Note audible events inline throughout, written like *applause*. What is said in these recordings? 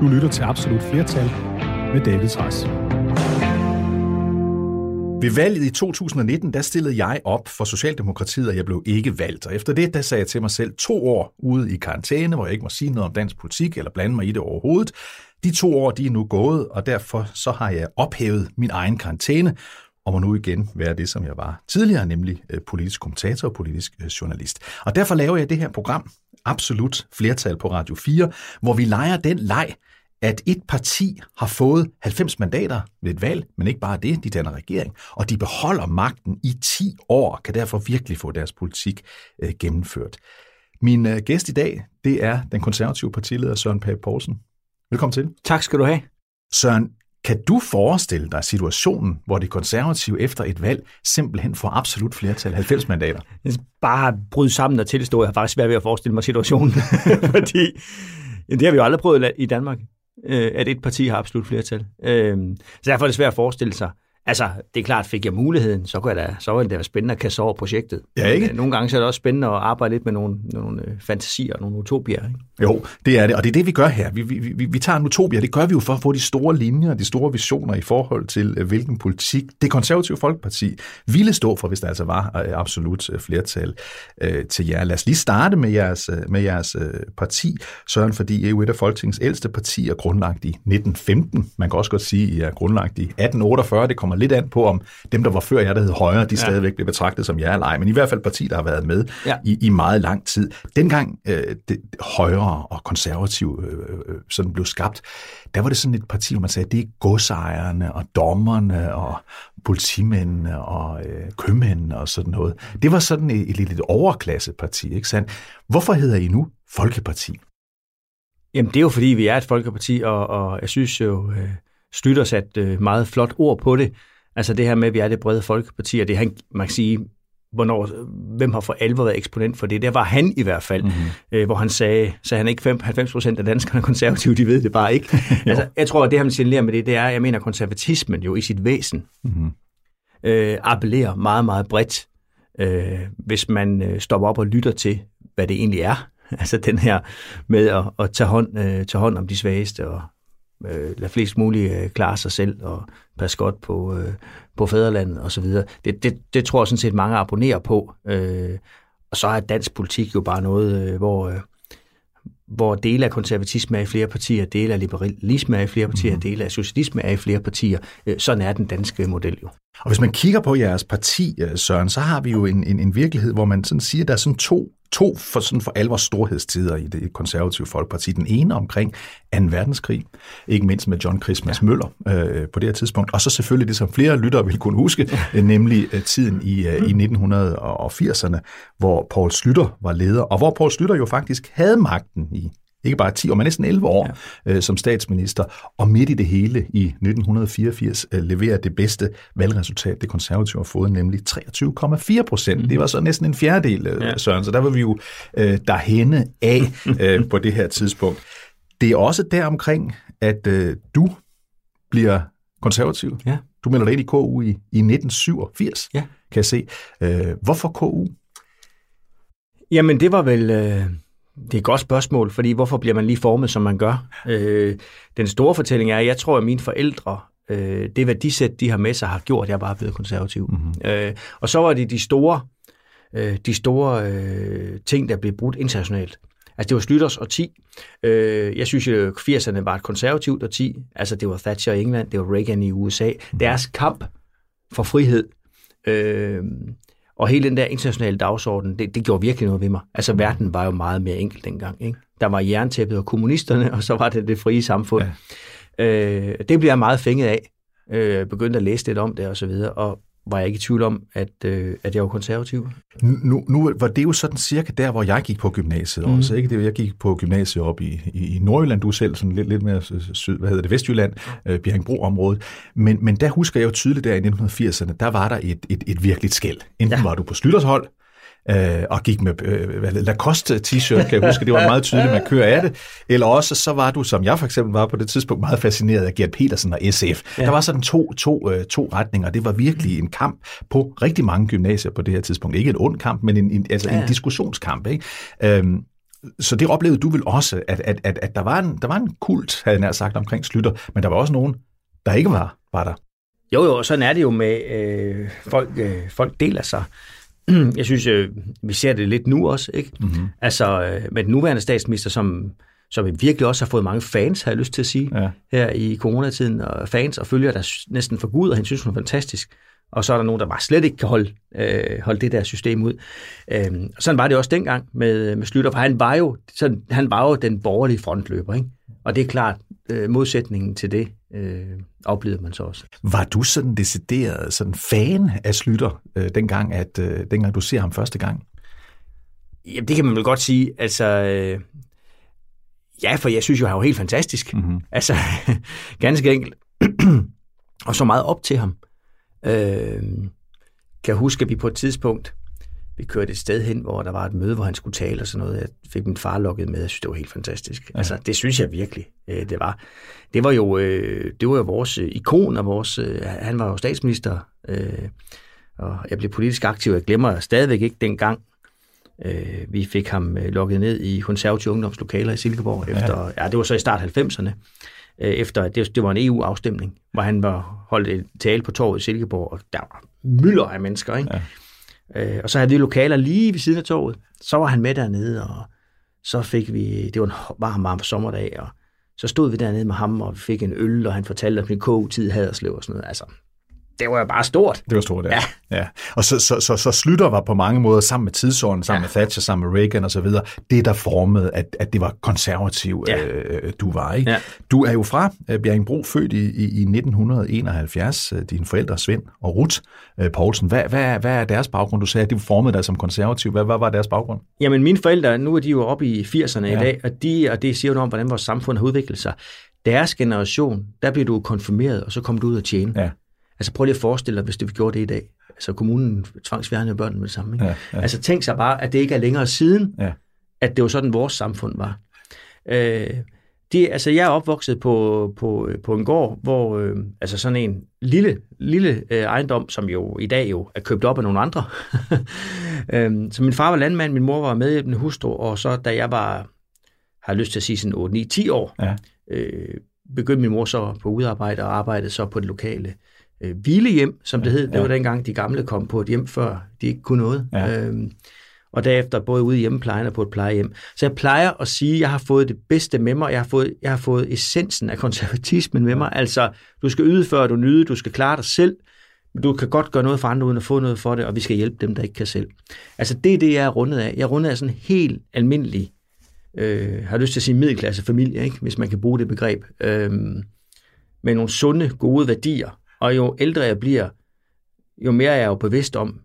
Du lytter til Absolut Flertal med David Træs. Ved valget i 2019, der stillede jeg op for Socialdemokratiet, og jeg blev ikke valgt. Og efter det, der sagde jeg til mig selv to år ude i karantæne, hvor jeg ikke må sige noget om dansk politik eller blande mig i det overhovedet. De to år, de er nu gået, og derfor så har jeg ophævet min egen karantæne, og må nu igen være det, som jeg var tidligere, nemlig øh, politisk kommentator og politisk øh, journalist. Og derfor laver jeg det her program, Absolut Flertal på Radio 4, hvor vi leger den leg, at et parti har fået 90 mandater ved et valg, men ikke bare det, de danner regering, og de beholder magten i 10 år, kan derfor virkelig få deres politik øh, gennemført. Min øh, gæst i dag, det er den konservative partileder Søren Pape Poulsen. Velkommen til. Tak skal du have. Søren, kan du forestille dig situationen, hvor det konservative efter et valg simpelthen får absolut flertal, 90 mandater? Bare bryde sammen og tilstå. Jeg har faktisk svært ved at forestille mig situationen, *laughs* fordi det har vi jo aldrig prøvet i Danmark, øh, at et parti har absolut flertal. Øh, så derfor er det svært at forestille sig. Altså, det er klart, fik jeg muligheden, så, kunne jeg da, så var det da spændende at kaste over projektet. Ja, ikke? Øh, nogle gange så er det også spændende at arbejde lidt med nogle, nogle øh, fantasier og nogle utopier. Ikke? Jo, det er det, og det er det, vi gør her. Vi, vi, vi, vi tager en utopia, det gør vi jo for at få de store linjer, de store visioner i forhold til, øh, hvilken politik det konservative Folkeparti ville stå for, hvis der altså var absolut flertal til jer. Lad os lige starte med jeres, med jeres parti, Søren, fordi I er jo et af Folketingets ældste partier, grundlagt i 1915. Man kan også godt sige, at I er grundlagt i 1848. Det kommer lidt an på, om dem, der var før jer, der hed højre, de ja. stadigvæk bliver betragtet som jer eller ej. Men i hvert fald parti, der har været med ja. i, i meget lang tid. Dengang øh, det, højre og konservativ øh, øh, sådan blev skabt, der var det sådan et parti, hvor man sagde, det er godsejerne og dommerne og politimændene og øh, købmændene og sådan noget. Det var sådan et, et, et overklasseparti, ikke sandt? Hvorfor hedder I nu Folkeparti? Jamen, det er jo fordi, vi er et folkeparti, og, og jeg synes jo, øh, Slytter sat øh, meget flot ord på det. Altså det her med, at vi er det brede folkeparti, og det han, man kan sige, hvornår, hvem har for alvor været eksponent for det. Det var han i hvert fald, mm-hmm. øh, hvor han sagde, så han ikke 90 procent af danskerne er konservative, de ved det bare ikke. *laughs* altså, jeg tror, at det han signalerer med det, det er, jeg mener, konservatismen jo i sit væsen mm-hmm. øh, appellerer meget, meget bredt, øh, hvis man øh, stopper op og lytter til, hvad det egentlig er. *laughs* Altså den her med at, at tage, hånd, øh, tage hånd om de svageste og, øh, lade flest muligt øh, klare sig selv og passe godt på, øh, på fædrelandet osv. Det, det, det tror jeg sådan set mange abonnerer på. Øh, og så er dansk politik jo bare noget, øh, hvor, øh, hvor dele af konservatisme er i flere partier, dele af liberalisme er i flere partier, mm. dele af socialisme er i flere partier. Øh, sådan er den danske model jo. Og hvis man kigger på jeres parti, øh, Søren, så har vi jo en, en, en virkelighed, hvor man sådan siger, at der er sådan to to for, sådan for alvor storhedstider i det konservative folkeparti. Den ene omkring 2. verdenskrig, ikke mindst med John Christmas ja. Møller øh, på det her tidspunkt, og så selvfølgelig det, som flere lyttere vil kunne huske, øh, *laughs* nemlig øh, tiden i, øh, i 1980'erne, hvor Paul Slytter var leder, og hvor Paul Slytter jo faktisk havde magten i ikke bare 10 år, men næsten 11 år ja. øh, som statsminister, og midt i det hele i 1984 øh, leverer det bedste valgresultat, det konservative har fået, nemlig 23,4 procent. Mm. Det var så næsten en fjerdedel, øh, ja. Søren, så der var vi jo øh, derhenne af *laughs* øh, på det her tidspunkt. Det er også der omkring, at øh, du bliver konservativ. Ja. Du melder dig ind i KU i, i 1987, ja. kan jeg se. Øh, hvorfor KU? Jamen, det var vel... Øh det er et godt spørgsmål, fordi hvorfor bliver man lige formet, som man gør? Øh, den store fortælling er, at jeg tror, at mine forældre, øh, det værdisæt, de har med sig, har gjort, at jeg bare er blevet konservativ. Mm-hmm. Øh, og så var det de store, øh, de store øh, ting, der blev brudt internationalt. Altså, det var Slytters 10. Øh, jeg synes at 80'erne var et konservativt 10. Altså, det var Thatcher i England, det var Reagan i USA. Mm-hmm. Deres kamp for frihed, øh, og hele den der internationale dagsorden, det, det gjorde virkelig noget ved mig. Altså, mm. verden var jo meget mere enkelt dengang. Ikke? Der var jerntæppet og kommunisterne, og så var det det frie samfund. Ja. Øh, det bliver jeg meget fænget af. Øh, begyndte at læse lidt om det og så videre, og var jeg ikke i tvivl om, at, øh, at jeg var konservativ. Nu, nu var det jo sådan cirka der, hvor jeg gik på gymnasiet mm. også. Ikke? Det, jeg gik på gymnasiet op i, i, i Nordjylland, du selv, sådan lidt, lidt mere syd, hvad hedder det, Vestjylland, øh, Bjerringbro-området. Men, men der husker jeg jo tydeligt der i 1980'erne, der var der et, et, et virkeligt skæld. Enten ja. var du på Slytters hold, øh, og gik med øh, Lacoste t-shirt, kan jeg huske, det var meget tydeligt, man kører af det. Eller også så var du, som jeg for eksempel var på det tidspunkt, meget fascineret af Gert Petersen og SF. Ja. Der var sådan to, to, øh, to retninger. Det var virkelig en kamp på rigtig mange gymnasier på det her tidspunkt. Ikke en ond kamp, men en, en, altså ja. en diskussionskamp. Ikke? Øhm, så det oplevede du vel også, at, at, at, at der, var en, der var en kult, havde jeg nær sagt, omkring Slytter, men der var også nogen, der ikke var, var der. Jo, jo, sådan er det jo med, øh, folk, øh, folk deler sig. *clears throat* Jeg synes, øh, vi ser det lidt nu også, ikke? Mm-hmm. Altså, øh, med den nuværende statsminister, som, som virkelig også har fået mange fans, har jeg lyst til at sige, ja. her i coronatiden, og fans og følger, der næsten for Gud, og han synes, hun er fantastisk. Og så er der nogen, der bare slet ikke kan holde, øh, holde det der system ud. Øh, sådan var det også dengang med, med Slytter, for han var, jo, sådan, han var jo den borgerlige frontløber, ikke? Og det er klart, øh, modsætningen til det øh, oplevede man så også. Var du sådan decideret sådan fan af Slytter, øh, dengang, at, øh, dengang du ser ham første gang? Jamen, det kan man vel godt sige. Altså, øh, ja, for jeg synes jo, han var helt fantastisk. Mm-hmm. Altså, *laughs* ganske enkelt. *clears throat* og så meget op til ham. Øh, kan huske, at vi på et tidspunkt, vi kørte et sted hen, hvor der var et møde, hvor han skulle tale og sådan noget. Jeg fik min far lukket med. Jeg synes, det var helt fantastisk. Ja. Altså, det synes jeg virkelig, øh, det var. Det var jo, øh, det var jo vores øh, ikon, og vores, øh, han var jo statsminister, øh, og jeg blev politisk aktiv. Jeg glemmer stadigvæk ikke dengang, øh, vi fik ham øh, lukket ned i konservative ungdomslokaler i Silkeborg. Efter, ja. ja, det var så i start 90'erne øh, efter, det, det var en EU-afstemning, hvor han var holdt et tale på torvet i Silkeborg, og der var mylder af mennesker, ikke? Ja. Øh, og så havde vi lokaler lige ved siden af torvet. Så var han med dernede, og så fik vi, det var en varm, varm sommerdag, og så stod vi dernede med ham, og vi fik en øl, og han fortalte, at min kog-tid havde og sådan noget. Altså, det var jo bare stort. Det var stort, ja. ja. ja. Og så, så, så, så Slytter var på mange måder sammen med tidsåren, sammen ja. med Thatcher, sammen med Reagan og så videre, det der formede, at, at det var konservativ, ja. øh, du var. Ikke? Ja. Du er jo fra øh, Bjerringbro, født i, i, i 1971. Øh, dine forældre, Svend og Ruth øh, Poulsen. Hvad, hvad, hvad er deres baggrund? Du sagde, at de formede dig som konservativ. Hvad, hvad var deres baggrund? Jamen, mine forældre, nu er de jo oppe i 80'erne ja. i dag, og, de, og det siger jo om, hvordan vores samfund har udviklet sig. Deres generation, der bliver du konfirmeret, og så kommer du ud og tjene. Ja. Altså prøv lige at forestille dig, hvis det vi gjorde det i dag. Altså kommunen tvangsfjernede børnene med det samme. Ikke? Ja, ja. Altså tænk sig bare, at det ikke er længere siden, ja. at det var sådan, vores samfund var. Øh, det, altså jeg er opvokset på, på, på en gård, hvor øh, altså sådan en lille, lille øh, ejendom, som jo i dag jo er købt op af nogle andre. *laughs* øh, så min far var landmand, min mor var medhjælpende hustru, og så da jeg var, har lyst til at sige sådan 8-9-10 år, ja. øh, begyndte min mor så på udarbejde og arbejdede så på det lokale øh, hvilehjem, som det hed. Det ja. var dengang, de gamle kom på et hjem, før de ikke kunne noget. Ja. Øhm, og derefter både ude i hjemmeplejen og på et plejehjem. Så jeg plejer at sige, at jeg har fået det bedste med mig. Jeg har fået, jeg har fået essensen af konservatismen med mig. Altså, du skal yde før du nyde, du skal klare dig selv, men du kan godt gøre noget for andre, uden at få noget for det, og vi skal hjælpe dem, der ikke kan selv. Altså, det er det, jeg er rundet af. Jeg er rundet af sådan en helt almindelig, øh, har lyst til at sige middelklasse familie, ikke? hvis man kan bruge det begreb, øh, med nogle sunde, gode værdier, og jo ældre jeg bliver, jo mere er jeg jo bevidst om,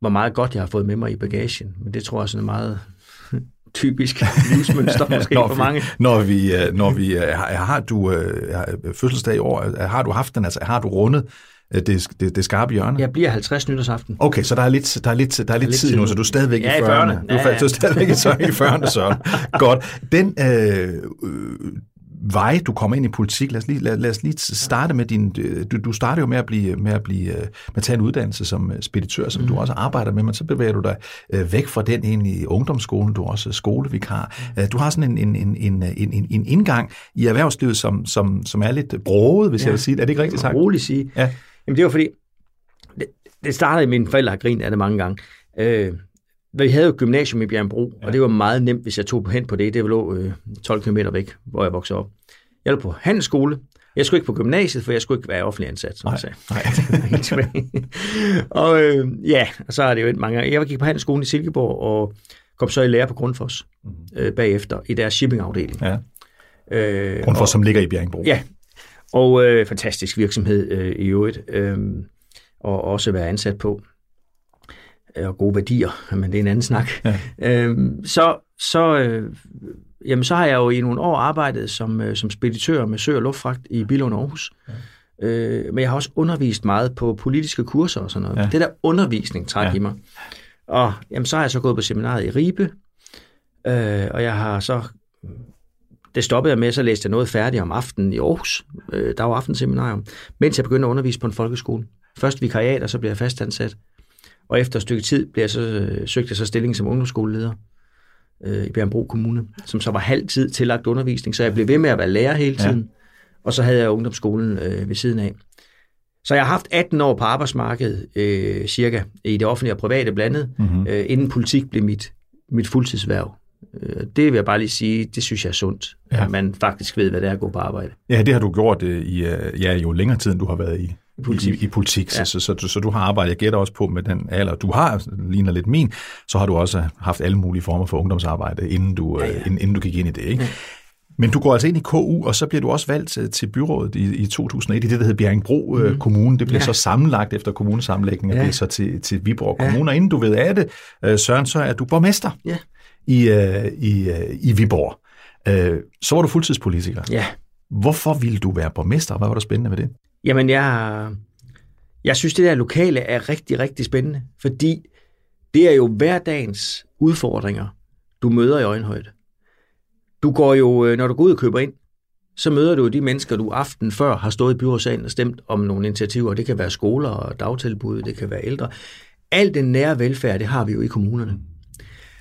hvor meget godt jeg har fået med mig i bagagen. Men det tror jeg sådan er meget *laughs* typisk *laughs* livsmønster måske når for mange. Når vi, øh, når vi øh, har, har du uh, fødselsdag i år, har du haft den, altså har du rundet det, det, det skarpe hjørne? Jeg bliver 50 nytårsaften. Okay, så der er lidt, der er lidt, der er lidt, der er lidt tid, nu, så du er stadigvæk ja, i 40'erne. Ja, ja. Du er stadigvæk i 40'erne, så. *laughs* Godt. Den, øh, vej, du kommer ind i politik. Lad os lige, lad, lad os lige starte med din... Du, du starter jo med at blive, med at blive, med at tage en uddannelse som øh, speditør, som mm. du også arbejder med, men så bevæger du dig øh, væk fra den ind i ungdomsskolen. Du er også skolevikar. Mm. Du har sådan en, en, en, en, en, en indgang i erhvervslivet, som, som, som er lidt broget, hvis ja. jeg vil sige det. Er det ikke rigtigt sagt? Roligt sige. Ja. Jamen det var fordi, det, det startede, mine forældre har grint af det mange gange. Øh, vi havde jo gymnasium i Bjergbro, ja. og det var meget nemt, hvis jeg tog hen på det. Det lå øh, 12 km væk, hvor jeg voksede op. Jeg var på handelsskole. Jeg skulle ikke på gymnasiet, for jeg skulle ikke være offentlig ansat, som nej, jeg sagde. Nej. *laughs* og øh, ja, og så er det jo mange gange. Jeg gik på handelsskolen i Silkeborg, og kom så i lære på Grundfos mm. øh, bagefter i deres shippingafdeling. Ja. Øh, Grundfos, og, som ligger i Bjergbro. Ja, og øh, fantastisk virksomhed øh, i øvrigt, øh, og også være ansat på og gode værdier, men det er en anden snak. Ja. Øhm, så, så, øh, jamen, så har jeg jo i nogle år arbejdet som, øh, som speditør med sø- og luftfragt i Billund Aarhus. Ja. Øh, men jeg har også undervist meget på politiske kurser og sådan noget. Ja. Det der undervisning trækker ja. i mig. Og jamen, så har jeg så gået på seminaret i Ribe, øh, og jeg har så det stoppede jeg med, så læste jeg noget færdigt om aftenen i Aarhus. Øh, der var aftenseminarium, mens jeg begyndte at undervise på en folkeskole. Først vikariat, og så blev jeg fastansat. Og efter et stykke tid blev jeg så, øh, søgte jeg så stilling som ungdomsskoleleder. øh, i Bjergbro Kommune, som så var halv tid tillagt undervisning, så jeg blev ved med at være lærer hele tiden, ja. og så havde jeg ungdomsskolen øh, ved siden af. Så jeg har haft 18 år på arbejdsmarkedet, øh, cirka, i det offentlige og private blandet, mm-hmm. øh, inden politik blev mit, mit fuldtidsværv. Øh, det vil jeg bare lige sige, det synes jeg er sundt, ja. at man faktisk ved, hvad det er at gå på arbejde. Ja, det har du gjort øh, i øh, ja, jo længere tid, end du har været i, I politik. I, i politik. Ja. Så, så, så, så du har arbejdet, jeg gætter også på med den alder, du har, ligner lidt min, så har du også haft alle mulige former for ungdomsarbejde, inden du, ja, ja. Inden, inden du gik ind i det. Ikke? Ja. Men du går altså ind i KU, og så bliver du også valgt til, til byrådet i, i 2001 i det, der hedder Bjerringbro mm. Kommune. Det bliver ja. så sammenlagt efter kommunesammenlægningen, og ja. bliver så til, til Viborg ja. Kommune. Og inden du ved af det, Søren, så er du borgmester. Ja i, øh, i, øh, i Viborg. Øh, så var du fuldtidspolitiker. Ja. Hvorfor ville du være borgmester? Hvad var der spændende ved det? Jamen, jeg, jeg synes, det der lokale er rigtig, rigtig spændende, fordi det er jo hverdagens udfordringer, du møder i øjenhøjde. Du går jo, øh, når du går ud og køber ind, så møder du de mennesker, du aften før har stået i byrådsalen og stemt om nogle initiativer. Det kan være skoler og dagtilbud, det kan være ældre. Al den nære velfærd, det har vi jo i kommunerne.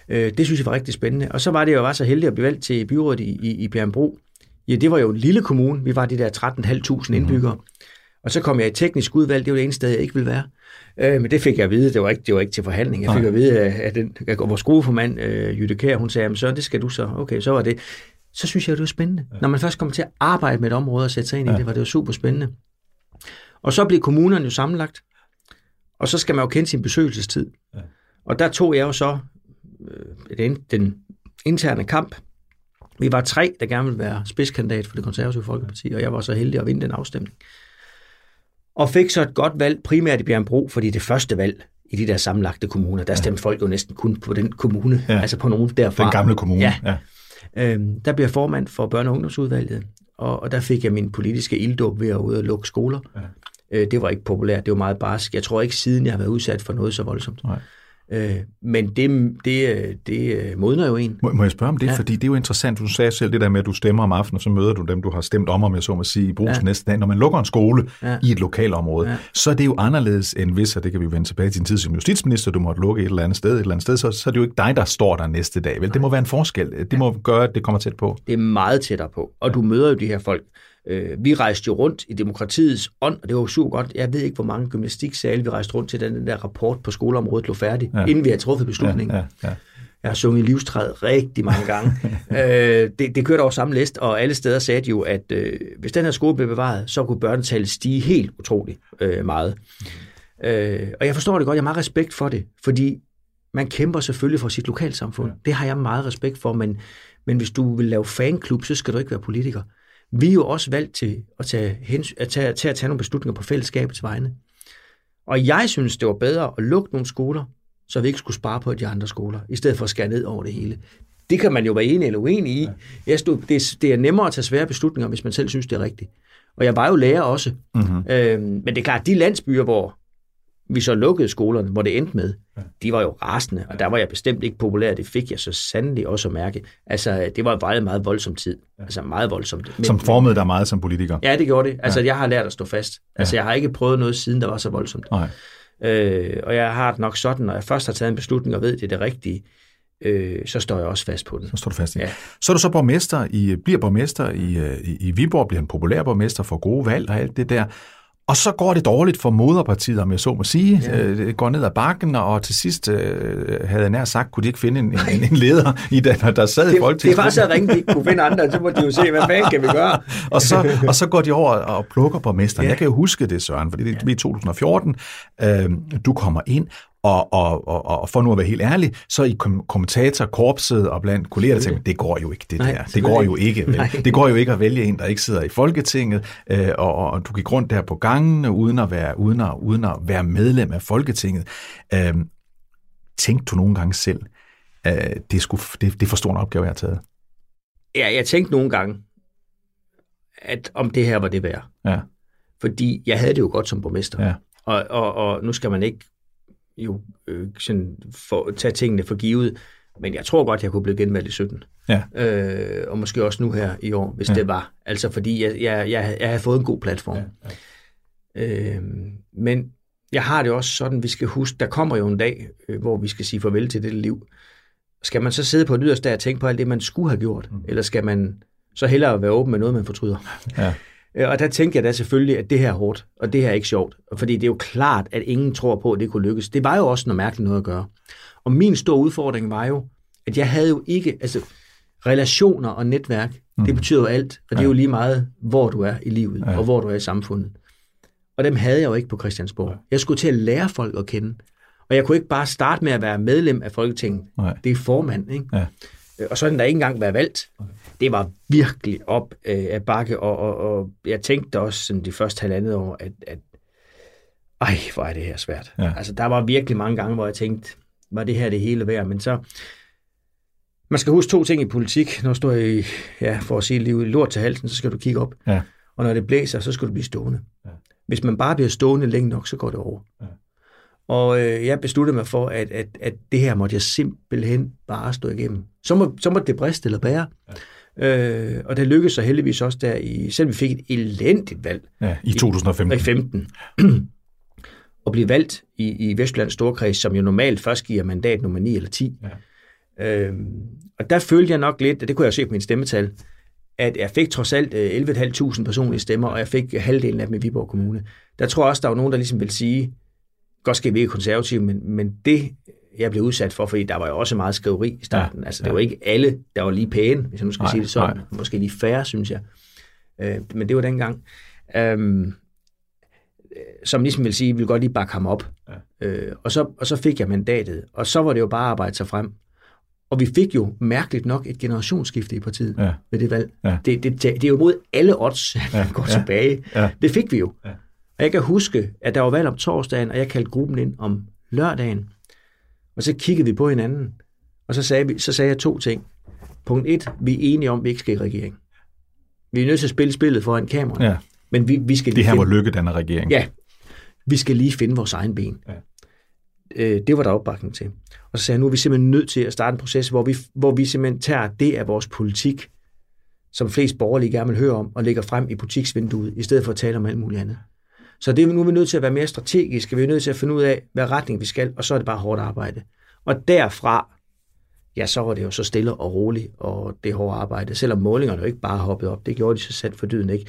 Øh, det synes jeg var rigtig spændende. Og så var det jo var så heldig at blive valgt til byrådet i, i, i Bjergbro. Ja, det var jo en lille kommune. Vi var de der 13.500 indbyggere. Mm. Og så kom jeg i teknisk udvalg. Det var det eneste sted, jeg ikke ville være. Øh, men det fik jeg at vide. Det var ikke, det var ikke til forhandling. Jeg fik Nej. at vide, at, den, at vores gruppeformand, øh, Jytte Kær, hun sagde, så det skal du så. Okay, så var det. Så synes jeg, det var spændende. Ja. Når man først kommer til at arbejde med et område og sætte sig ind ja. i det, var det jo super spændende. Og så blev kommunerne jo sammenlagt. Og så skal man jo kende sin besøgelsestid. Ja. Og der tog jeg jo så øh, den, den interne kamp. Vi var tre, der gerne ville være spidskandidat for det konservative Folkeparti, og jeg var så heldig at vinde den afstemning. Og fik så et godt valg, primært i Bjergbro, fordi det første valg i de der sammenlagte kommuner, der stemte folk jo næsten kun på den kommune, ja. altså på nogen derfra. Den gamle kommune, ja. ja. Øhm, der bliver formand for børne- og ungdomsudvalget, og, og der fik jeg min politiske ilddåb ved at ud og lukke skoler. Ja. Øh, det var ikke populært, det var meget barsk. Jeg tror ikke siden, jeg har været udsat for noget så voldsomt. Nej. Øh, men det, det, det øh, modner jo en. Må, må jeg spørge om det? Ja. Fordi det er jo interessant. Du sagde selv det der med, at du stemmer om aftenen, og så møder du dem, du har stemt om, om jeg så må sige, i brugs ja. næste dag. Når man lukker en skole ja. i et lokalområde, ja. så er det jo anderledes end hvis, og det kan vi jo vende tilbage til din tid som justitsminister, du måtte lukke et eller andet sted, et eller andet sted, så, så er det jo ikke dig, der står der næste dag. Vel? Det må være en forskel. Det ja. må gøre, at det kommer tæt på. Det er meget tættere på. Og ja. du møder jo de her folk, Øh, vi rejste jo rundt i demokratiets ånd, og det var jo super godt. Jeg ved ikke, hvor mange gymnastiksale vi rejste rundt til, den, den der rapport på skoleområdet lå færdig, ja. inden vi havde truffet beslutningen. Ja, ja, ja. Jeg har sunget livstræet rigtig mange gange. *laughs* øh, det, det kørte over samme list, og alle steder sagde de jo, at øh, hvis den her skole blev bevaret, så kunne børnetallet stige helt utroligt øh, meget. Øh, og jeg forstår det godt, jeg har meget respekt for det, fordi man kæmper selvfølgelig for sit lokalsamfund. Ja. Det har jeg meget respekt for, men, men hvis du vil lave fanklub, så skal du ikke være politiker. Vi er jo også valgt til at tage, hens- at tage, til at tage nogle beslutninger på fællesskabets vegne. Og jeg synes, det var bedre at lukke nogle skoler, så vi ikke skulle spare på de andre skoler, i stedet for at skære ned over det hele. Det kan man jo være enig eller uenig i. Jeg stod, det, er, det er nemmere at tage svære beslutninger, hvis man selv synes, det er rigtigt. Og jeg var jo lærer også. Mm-hmm. Øhm, men det er klart, de landsbyer, hvor vi så lukkede skolerne, hvor det endte med, de var jo rasende, og der var jeg bestemt ikke populær. Det fik jeg så sandelig også at mærke. Altså, det var en meget, meget voldsom tid. Altså, meget voldsomt. Men, som formede dig meget som politiker? Ja, det gjorde det. Altså, ja. jeg har lært at stå fast. Altså, ja. jeg har ikke prøvet noget siden, der var så voldsomt. Nej. Øh, og jeg har det nok sådan, når jeg først har taget en beslutning og ved, det er det rigtige, øh, så står jeg også fast på den. Så står du fast i ja. Så er du så borgmester i, bliver borgmester i, øh, i, i Viborg, bliver en populær borgmester, for gode valg og alt det der. Og så går det dårligt for moderpartiet, om jeg så må sige. Ja. Øh, det går ned ad bakken, og til sidst øh, havde jeg nær sagt, kunne de ikke finde en, en, en leder, i den, der sad det, i Folketinget. Det var så ringe, de ikke kunne finde andre, så må de jo se, hvad fanden kan vi gøre. *laughs* og, så, og så går de over og plukker borgmesteren. Ja. Jeg kan jo huske det, Søren, fordi det er i 2014. Øh, du kommer ind, og, og, og, og for nu at være helt ærlig, så i kommentatorkorpset og blandt kolleger, der tænker, det går jo ikke, det Nej, der. Det går jo ikke. Vel? Det går jo ikke at vælge en, der ikke sidder i Folketinget, øh, og, og du gik rundt der på gangen, uden at være, uden at, uden at være medlem af Folketinget. Øh, tænkte du nogle gange selv, øh, det, skulle, det, det er for stor en opgave, jeg har taget? Ja, jeg tænkte nogle gange, at om det her var det værd. Ja. Fordi jeg havde det jo godt som borgmester. Ja. Og, og, og nu skal man ikke jo øh, sådan for, tage tingene for givet. Men jeg tror godt, jeg kunne blive genvalgt i 17. Ja. Øh, og måske også nu her i år, hvis ja. det var. Altså fordi jeg, jeg, jeg, jeg havde fået en god platform. Ja. Ja. Øh, men jeg har det også sådan, vi skal huske, der kommer jo en dag, øh, hvor vi skal sige farvel til det liv. skal man så sidde på et yderste og tænke på alt det, man skulle have gjort? Mm. Eller skal man så hellere være åben med noget, man fortryder? Ja. Øh, og der tænker jeg da selvfølgelig, at det her er hårdt, og det her er ikke sjovt. Fordi det er jo klart, at ingen tror på, at det kunne lykkes. Det var jo også noget mærkeligt noget at gøre. Og min store udfordring var jo, at jeg havde jo ikke, altså relationer og netværk, mm. det betyder jo alt, og det er jo lige meget, hvor du er i livet, ja. og hvor du er i samfundet. Og dem havde jeg jo ikke på Christiansborg. Jeg skulle til at lære folk at kende. Og jeg kunne ikke bare starte med at være medlem af Folketinget. Nej. Det er formand, ikke? Ja. Øh, og så er den der ikke engang været valgt. Det var virkelig op øh, af bakke, og, og, og jeg tænkte også sådan de første halvandet år, at, at ej, hvor er det her svært. Ja. Altså, der var virkelig mange gange, hvor jeg tænkte, var det her det hele værd? Men så, man skal huske to ting i politik. Når du står i, ja, for at sige livet lort til halsen, så skal du kigge op. Ja. Og når det blæser, så skal du blive stående. Ja. Hvis man bare bliver stående længe nok, så går det over. Ja. Og øh, jeg besluttede mig for, at, at, at det her måtte jeg simpelthen bare stå igennem. Så, må, så måtte det briste eller bære. Ja. Øh, og det lykkedes så heldigvis også der, i, selvom vi fik et elendigt valg. Ja, i 2015. I 15. *clears throat* at blive valgt i, i Vestjyllands Storkreds, som jo normalt først giver mandat nummer 9 eller 10. Ja. Øh, og der følte jeg nok lidt, og det kunne jeg se på min stemmetal, at jeg fik trods alt 11.500 øh, personlige stemmer, og jeg fik halvdelen af dem i Viborg Kommune. Der tror jeg også, der var nogen, der ligesom vil sige, godt skal vi ikke konservative, men, men det, jeg blev udsat for, fordi der var jo også meget skriveri i starten. Ja, altså, det ja. var ikke alle, der var lige pæne, hvis jeg nu skal nej, sige det sådan. Nej. Måske lige færre, synes jeg. Øh, men det var dengang. Øhm, som ligesom vil sige, vi vil godt lige bakke ham op. Ja. Øh, og, så, og så fik jeg mandatet, og så var det jo bare at arbejde sig frem. Og vi fik jo mærkeligt nok et generationsskifte i partiet ja. ved det valg. Ja. Det, det, det er jo mod alle odds, *laughs* at ja. går ja. tilbage. Ja. Det fik vi jo. Ja. Og jeg kan huske, at der var valg om torsdagen, og jeg kaldte gruppen ind om lørdagen. Og så kiggede vi på hinanden, og så sagde, vi, så sagde jeg to ting. Punkt et, vi er enige om, at vi ikke skal i regering. Vi er nødt til at spille spillet foran kameraet. Ja. Men vi, vi skal det her finde... var lykke, denne regering. Ja, vi skal lige finde vores egen ben. Ja. Øh, det var der opbakning til. Og så sagde jeg, nu er vi simpelthen nødt til at starte en proces, hvor vi, hvor vi simpelthen tager det af vores politik, som flest borgerlige gerne vil høre om, og lægger frem i butiksvinduet, i stedet for at tale om alt muligt andet. Så det, nu er vi nødt til at være mere strategiske, vi er nødt til at finde ud af, hvad retning vi skal, og så er det bare hårdt arbejde. Og derfra, ja, så var det jo så stille og roligt, og det hårde arbejde, selvom målingerne jo ikke bare hoppede op, det gjorde de så sandt for dyden ikke.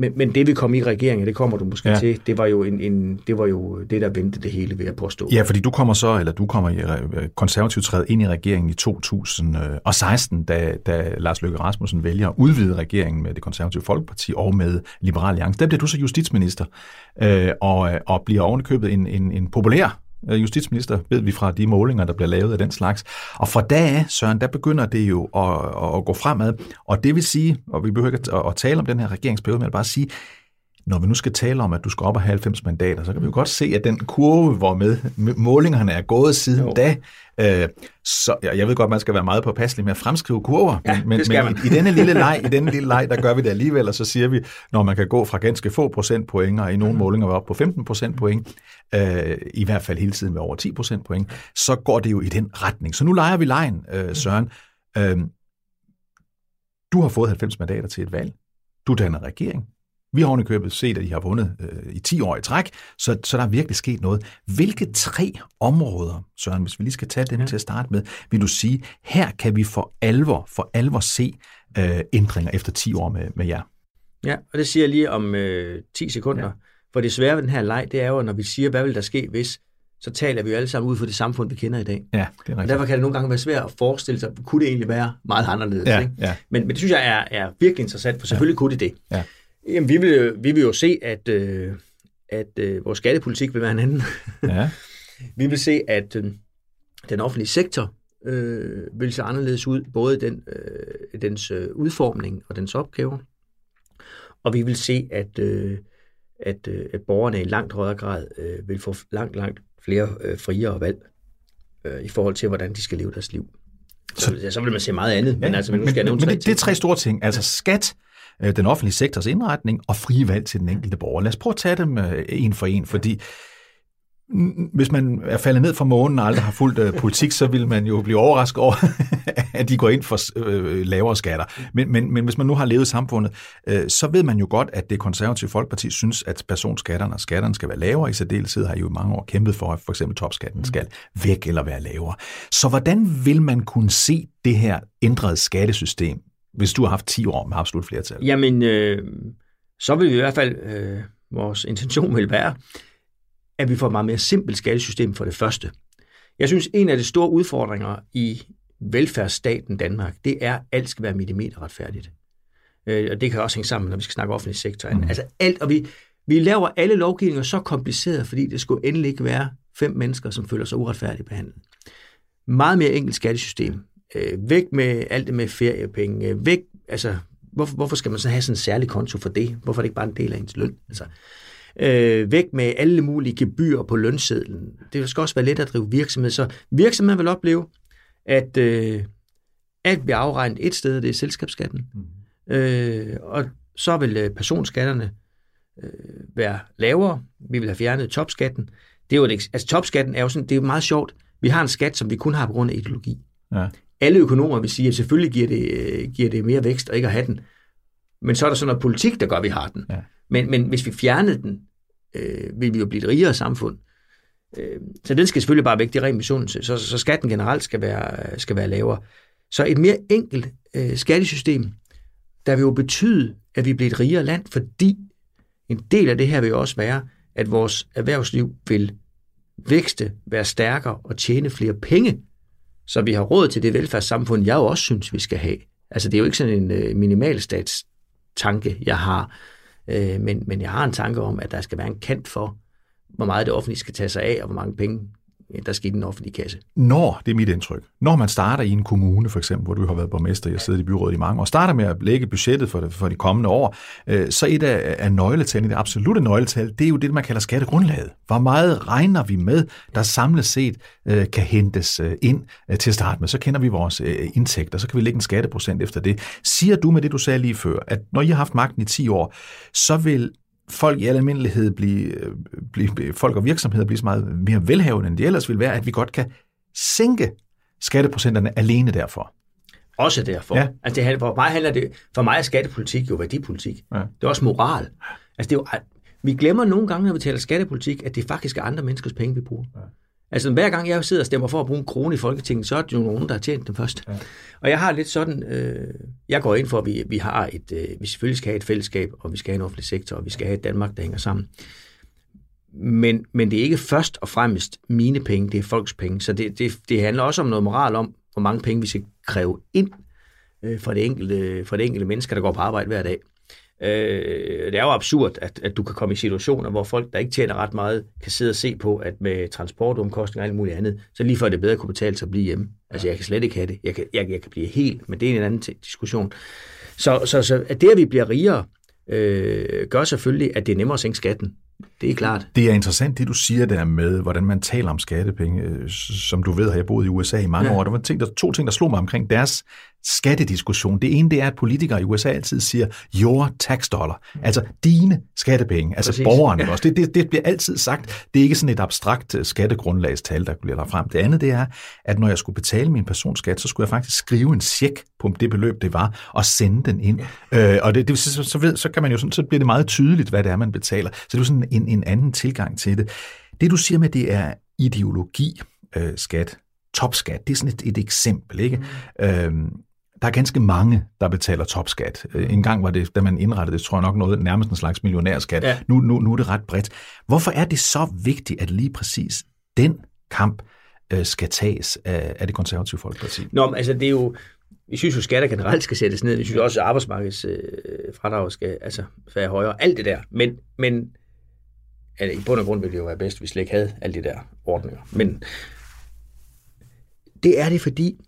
Men, men det vi kom i regeringen, det kommer du måske ja. til, det var, jo en, en, det var jo det, der vendte det hele, ved at påstå. Ja, fordi du kommer så, eller du kommer i øh, konservativt træde ind i regeringen i 2016, da, da Lars Løkke Rasmussen vælger at udvide regeringen med det konservative Folkeparti og med Liberal Alliance. Der bliver du så justitsminister, øh, og, og bliver ovenikøbet en, en, en populær Øh, Øh, justitsminister, ved vi fra de målinger, der bliver lavet af den slags. Og fra da af, Søren, der begynder det jo at, at gå fremad. Og det vil sige, og vi behøver ikke at, tale om den her regeringsperiode, men jeg vil bare sige, når vi nu skal tale om, at du skal op og have 90 mandater, så kan vi jo godt se, at den kurve, hvor med målingerne er gået siden jo. da, øh, så jeg ved godt, man skal være meget påpasselig med at fremskrive kurver, ja, men, men, men i, i denne lille *laughs* leg, i denne lille leg, der gør vi det alligevel, og så siger vi, når man kan gå fra ganske få procentpoint, og i nogle mm. målinger op på 15 procentpoint, øh, i hvert fald hele tiden med over 10 procentpoint, så går det jo i den retning. Så nu leger vi lejen, øh, Søren. Øh, du har fået 90 mandater til et valg. Du danner regering. Vi har købet set, at de har vundet øh, i 10 år i træk, så, så der er virkelig sket noget. Hvilke tre områder, Søren, hvis vi lige skal tage dem ja. til at starte med, vil du sige, her kan vi for alvor, for alvor se øh, ændringer efter 10 år med, med jer? Ja, og det siger jeg lige om øh, 10 sekunder. Ja. For det svære ved den her leg, det er jo, når vi siger, hvad vil der ske, hvis, så taler vi jo alle sammen ud for det samfund, vi kender i dag. Ja, det er rigtigt. Og derfor kan det nogle gange være svært at forestille sig, kunne det egentlig være meget anderledes? Ja, ikke? Ja. Men, men det synes jeg er, er virkelig interessant, for selvfølgelig ja. kunne det det. Ja. Jamen, vi vil, vi vil jo se, at, øh, at øh, vores skattepolitik vil være en anden. Ja. *laughs* vi vil se, at øh, den offentlige sektor øh, vil se anderledes ud, både den, øh, dens øh, udformning og dens opgaver. Og vi vil se, at, øh, at, øh, at borgerne i langt højere grad øh, vil få langt, langt flere øh, friere valg øh, i forhold til, hvordan de skal leve deres liv. Så, så, så vil man se meget andet. Ja, men, altså, men, men, men, det, det er tre store ting. Altså skat, Øh, den offentlige sektors indretning og frie valg til den enkelte borger. Lad os prøve at tage dem øh, en for en, fordi hvis man er faldet ned fra månen og aldrig har fulgt øh, politik, så vil man jo blive overrasket over, *laughs* at de går ind for lavere skatter. Men, men, men hvis man nu har levet i samfundet, så ved man jo godt, at det konservative folkeparti synes, at personskatterne og skatterne skal være lavere. I særdeleshed har I jo i mange år kæmpet for, at for eksempel topskatten skal væk eller være lavere. Så hvordan vil man kunne se det her ændrede skattesystem, hvis du har haft 10 år med absolut flertal? Jamen, øh, så vil vi i hvert fald, øh, vores intention vil være, at vi får et meget mere simpelt skattesystem for det første. Jeg synes, en af de store udfordringer i velfærdsstaten Danmark, det er, at alt skal være millimeterretfærdigt. Øh, og det kan også hænge sammen, når vi skal snakke offentlig sektor. Mm. Altså alt, og vi, vi laver alle lovgivninger så kompliceret, fordi det skulle endelig ikke være fem mennesker, som føler sig uretfærdigt behandlet. Meget mere enkelt skattesystem. Øh, væk med alt det med feriepenge. Væk, altså, hvorfor, hvorfor skal man så have sådan en særlig konto for det? Hvorfor er det ikke bare en del af ens løn? Altså, øh, væk med alle mulige gebyrer på lønsedlen. Det skal også være let at drive virksomhed, så virksomheden vil opleve, at øh, alt bliver afregnet et sted, det er selskabsskatten. Mm. Øh, og så vil øh, personskatterne øh, være lavere. Vi vil have fjernet topskatten. Det er jo et, altså topskatten er jo sådan, det er meget sjovt. Vi har en skat, som vi kun har på grund af ideologi. Ja. Alle økonomer vil sige, at selvfølgelig giver det, giver det mere vækst at ikke at have den. Men så er der sådan noget politik, der gør, at vi har den. Ja. Men, men hvis vi fjernede den, øh, vil vi jo blive et rigere samfund. Øh, så den skal selvfølgelig bare væk, det er ren misundelse. Så, så skatten generelt skal være, skal være lavere. Så et mere enkelt øh, skattesystem, der vil jo betyde, at vi bliver et rigere land, fordi en del af det her vil jo også være, at vores erhvervsliv vil vækste, være stærkere og tjene flere penge, så vi har råd til det velfærdssamfund, jeg jo også synes, vi skal have. Altså det er jo ikke sådan en øh, minimalstatstanke, jeg har. Øh, men, men jeg har en tanke om, at der skal være en kant for, hvor meget det offentlige skal tage sig af, og hvor mange penge der skal i den offentlige kasse. Når, det er mit indtryk, når man starter i en kommune for eksempel, hvor du har været borgmester, jeg sidder i byrådet i mange år, og starter med at lægge budgettet for, det, for de kommende år, øh, så et af, af nøgletallene, det absolute nøgletal, det er jo det, man kalder skattegrundlaget. Hvor meget regner vi med, der samlet set øh, kan hentes øh, ind øh, til at starte med? Så kender vi vores øh, indtægter, så kan vi lægge en skatteprocent efter det. Siger du med det, du sagde lige før, at når I har haft magten i 10 år, så vil folk i al almindelighed blive, blive, folk og virksomheder blive så meget mere velhavende, end de ellers ville være, at vi godt kan sænke skatteprocenterne alene derfor. Også derfor. Ja. Altså det, for, mig handler det, for mig er skattepolitik jo værdipolitik. Ja. Det er også moral. Altså det er jo, vi glemmer nogle gange, når vi taler skattepolitik, at det faktisk er andre menneskers penge, vi bruger. Ja. Altså hver gang jeg sidder og stemmer for at bruge en krone i Folketinget, så er det jo nogen, der har tjent dem først. Ja. Og jeg har lidt sådan, øh, jeg går ind for, at vi, vi har et, øh, vi selvfølgelig skal have et fællesskab, og vi skal have en offentlig sektor, og vi skal have et Danmark, der hænger sammen. Men, men det er ikke først og fremmest mine penge, det er folks penge. Så det, det, det handler også om noget moral om, hvor mange penge vi skal kræve ind øh, fra, det enkelte, fra det enkelte menneske, der går på arbejde hver dag. Øh, det er jo absurd, at, at du kan komme i situationer, hvor folk, der ikke tjener ret meget, kan sidde og se på, at med transportomkostninger og alt muligt andet, så lige før det bedre kunne betale sig at blive hjemme. Altså, jeg kan slet ikke have det. Jeg kan, jeg, jeg kan blive helt, men det er en anden diskussion. Så, så, så at det, at vi bliver rigere, øh, gør selvfølgelig, at det er nemmere at sænke skatten. Det er klart. Det er interessant, det du siger der med, hvordan man taler om skattepenge. Øh, som du ved, har jeg boet i USA i mange ja. år. Der var ting, der, to ting, der slog mig omkring deres skattediskussion. Det ene, det er, at politikere i USA altid siger, your tax dollar. Altså dine skattepenge. Altså Præcis. borgerne ja. også. Det, det, det bliver altid sagt. Det er ikke sådan et abstrakt øh, skattegrundlagstal, der bliver lagt frem. Det andet, det er, at når jeg skulle betale min personskat, så skulle jeg faktisk skrive en check på det beløb, det var, og sende den ind. Ja. Øh, og det, det, så, så, ved, så, kan man jo sådan, så bliver det meget tydeligt, hvad det er, man betaler. Så det er jo sådan en, en anden tilgang til det. Det, du siger med, det er ideologi, øh, skat, topskat, det er sådan et, et eksempel. Ikke? Mm. Øhm, der er ganske mange, der betaler topskat. Øh, en gang var det, da man indrettede det, tror jeg nok noget nærmest en slags millionærskat. Ja. Nu, nu, nu er det ret bredt. Hvorfor er det så vigtigt, at lige præcis den kamp øh, skal tages af, af det konservative folkeparti? Nå, altså det er jo, vi synes jo, skatter generelt skal sættes ned. Vi synes også, at arbejdsmarkedsfradrag øh, skal altså, være højere. Alt det der. Men, men altså, i bund og grund ville det jo være bedst, hvis vi slet ikke havde alle de der ordninger. Men det er det, fordi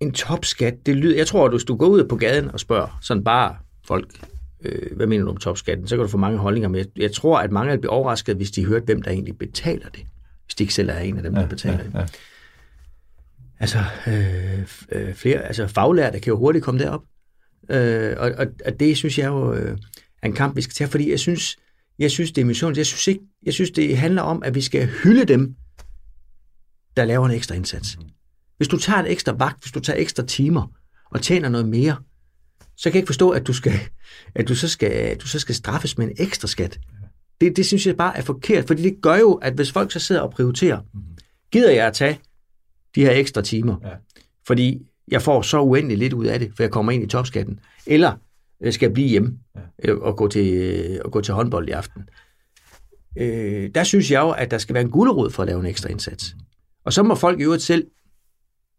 en topskat, det lyder, jeg tror, at hvis du går ud på gaden og spørger sådan bare folk, øh, hvad mener du om topskatten, så kan du få mange holdninger med. Jeg tror, at mange vil blive overrasket, hvis de hørte, hvem der egentlig betaler det. Hvis de ikke selv er en af dem, der ja, betaler ja, ja. det. Altså, øh, øh, flere, altså faglærte kan jo hurtigt komme derop. Øh, og, og, og det synes jeg jo øh, er en kamp, vi skal tage, fordi jeg synes, Jeg synes, det er mission. Jeg synes, ikke, jeg synes, det handler om, at vi skal hylde dem, der laver en ekstra indsats. Hvis du tager en ekstra vagt, hvis du tager ekstra timer og tjener noget mere, så kan jeg ikke forstå, at du, skal, at du, så, skal, at du så skal straffes med en ekstra skat. Det, det synes jeg bare er forkert, fordi det gør jo, at hvis folk så sidder og prioriterer, gider jeg at tage de her ekstra timer, ja. fordi jeg får så uendelig lidt ud af det, for jeg kommer ind i topskatten, eller øh, skal jeg blive hjemme ja. Øh, og, gå til, øh, og gå til håndbold i aften. Øh, der synes jeg jo, at der skal være en gulderod for at lave en ekstra indsats. Og så må folk i øvrigt selv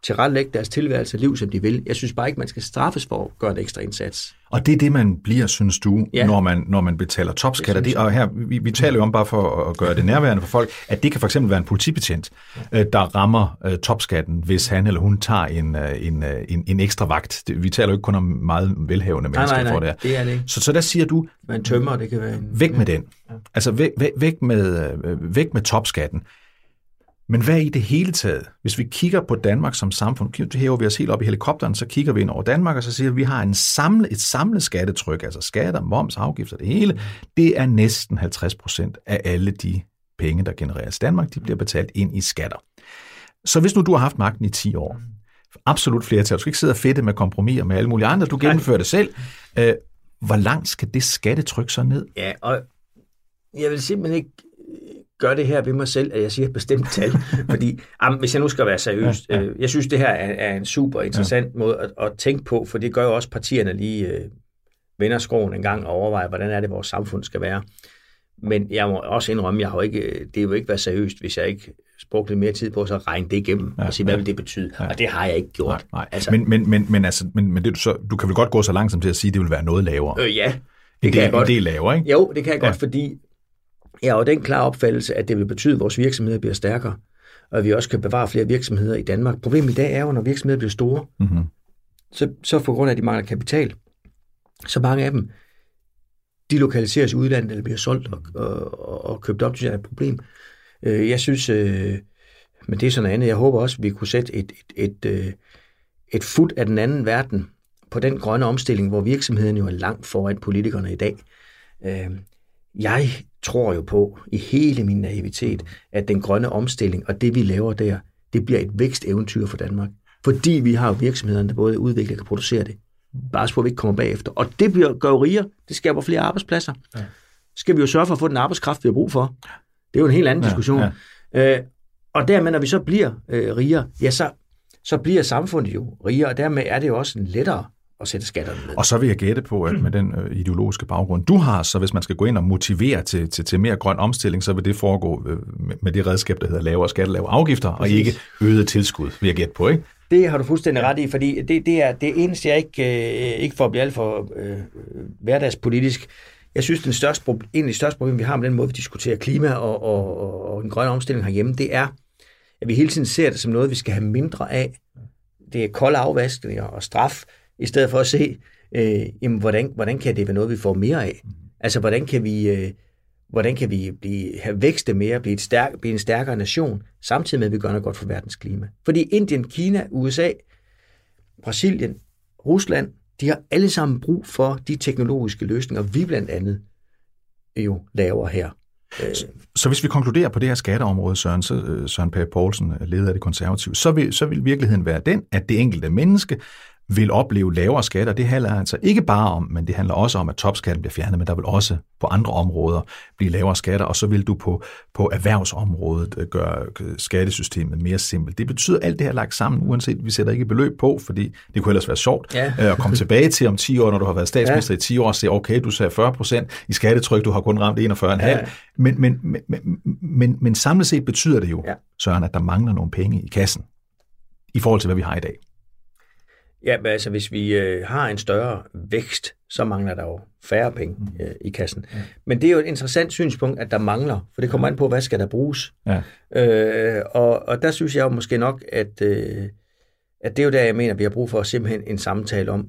tilrettelægge deres tilværelse og liv, som de vil. Jeg synes bare ikke, man skal straffes for at gøre en ekstra indsats. Og det er det, man bliver, synes du, ja. når, man, når man betaler topskatter. Det, og her, vi, vi taler jo om, bare for at gøre det nærværende for folk, at det kan for eksempel være en politibetjent, ja. Øh, der rammer uh, topskatten, hvis han eller hun tager en, uh, en, uh, en, en ekstra vagt. Det, vi taler jo ikke kun om meget velhavende mennesker nej, nej, nej, for det. det er det ikke. Så, så der siger du... Man tømmer, det kan være en... Væk med den. Ja. Altså væk, væk, væk, med, væk med topskatten. Men hvad i det hele taget? Hvis vi kigger på Danmark som samfund, hæver vi os helt op i helikopteren, så kigger vi ind over Danmark, og så siger vi, at vi har en samle, et samlet skattetryk, altså skatter, moms, afgifter, det hele. Det er næsten 50 procent af alle de penge, der genereres i Danmark, de bliver betalt ind i skatter. Så hvis nu du har haft magten i 10 år, absolut flertal, du skal ikke sidde og fedte med kompromiser med alle mulige andre, du gennemfører det selv, øh, hvor langt skal det skattetryk så ned? Ja, og jeg vil simpelthen ikke gør det her ved mig selv, at jeg siger et bestemt tal. *laughs* fordi, jamen, hvis jeg nu skal være seriøs, ja, ja. Øh, jeg synes, det her er, er en super interessant ja. måde at, at tænke på, for det gør jo også partierne lige øh, vender skroen en gang og overvejer, hvordan er det, vores samfund skal være. Men jeg må også indrømme, jeg har ikke, det vil ikke være seriøst, hvis jeg ikke brugte lidt mere tid på at regne det igennem ja, og sige, hvad ja. vil det betyde? Ja. Og det har jeg ikke gjort. Nej, nej. Altså, men, men, men, men, altså, men, men det, du, så, du kan vel godt gå så langsomt til at sige, at det vil være noget lavere? Øh, ja, det en kan del, jeg godt. En del lavere, ikke? Jo, det kan jeg ja. godt, fordi jeg har den klare opfattelse, at det vil betyde, at vores virksomheder bliver stærkere, og at vi også kan bevare flere virksomheder i Danmark. Problemet i dag er jo, når virksomheder bliver store, mm-hmm. så, så på grund af, at de mangler kapital, så mange af dem, de lokaliseres i udlandet eller bliver solgt og, og, og købt op, det er et problem. Øh, jeg synes, øh, men det er sådan noget andet. Jeg håber også, at vi kunne sætte et, et, et, øh, et fod af den anden verden på den grønne omstilling, hvor virksomheden jo er langt foran politikerne i dag. Jeg tror jo på i hele min naivitet, at den grønne omstilling og det, vi laver der, det bliver et væksteventyr for Danmark. Fordi vi har virksomhederne, der både udvikler og kan producere det. Bare så vi ikke kommer bagefter. Og det bliver, gør jo rigere. Det skaber flere arbejdspladser. Ja. Skal vi jo sørge for at få den arbejdskraft, vi har brug for. Det er jo en helt anden ja, diskussion. Ja. Øh, og dermed, når vi så bliver øh, rigere, ja, så, så bliver samfundet jo rigere, og dermed er det jo også en lettere at sætte skatterne ned. Og så vil jeg gætte på, at med den øh, ideologiske baggrund, du har, så hvis man skal gå ind og motivere til, til, til mere grøn omstilling, så vil det foregå øh, med, det redskab, der hedder lavere skatte, lavere afgifter, Præcis. og ikke øget tilskud, vil jeg gætte på, ikke? Det har du fuldstændig ret i, fordi det, det er det eneste, jeg ikke, øh, ikke får at blive alt for øh, hverdagspolitisk. Jeg synes, den største, en af de største problemer, vi har med den måde, vi diskuterer klima og, og, og, og den grønne omstilling herhjemme, det er, at vi hele tiden ser det som noget, vi skal have mindre af. Det er kolde afvaskninger og straf, i stedet for at se, øh, jamen, hvordan, hvordan kan det være noget, vi får mere af? Mm. Altså, hvordan kan vi, øh, hvordan kan vi blive, have vækste mere, blive, et stærk, blive en stærkere nation, samtidig med, at vi gør noget godt for verdens klima? Fordi Indien, Kina, USA, Brasilien, Rusland, de har alle sammen brug for de teknologiske løsninger, vi blandt andet jo laver her. Så, så hvis vi konkluderer på det her skatteområde, Søren, så, øh, Søren Pape Poulsen, leder af det konservative, så vil, så vil virkeligheden være den, at det enkelte menneske vil opleve lavere skatter. Det handler altså ikke bare om, men det handler også om, at topskatten bliver fjernet, men der vil også på andre områder blive lavere skatter, og så vil du på, på erhvervsområdet øh, gøre skattesystemet mere simpelt. Det betyder alt det her lagt sammen, uanset vi sætter ikke beløb på, fordi det kunne ellers være sjovt ja. Øh, at komme tilbage til om 10 år, når du har været statsminister ja. i 10 år, og se, okay, du sagde 40 procent i skattetryk, du har kun ramt 41,5. Ja. Men, men, men, men, men, men samlet set betyder det jo, ja. Søren, at der mangler nogle penge i kassen i forhold til, hvad vi har i dag. Ja, men altså hvis vi øh, har en større vækst, så mangler der jo færre penge mm. øh, i kassen. Ja. Men det er jo et interessant synspunkt, at der mangler, for det kommer an på, hvad skal der bruges. Ja. Øh, og, og der synes jeg jo måske nok, at, øh, at det er jo der, jeg mener, vi har brug for simpelthen en samtale om,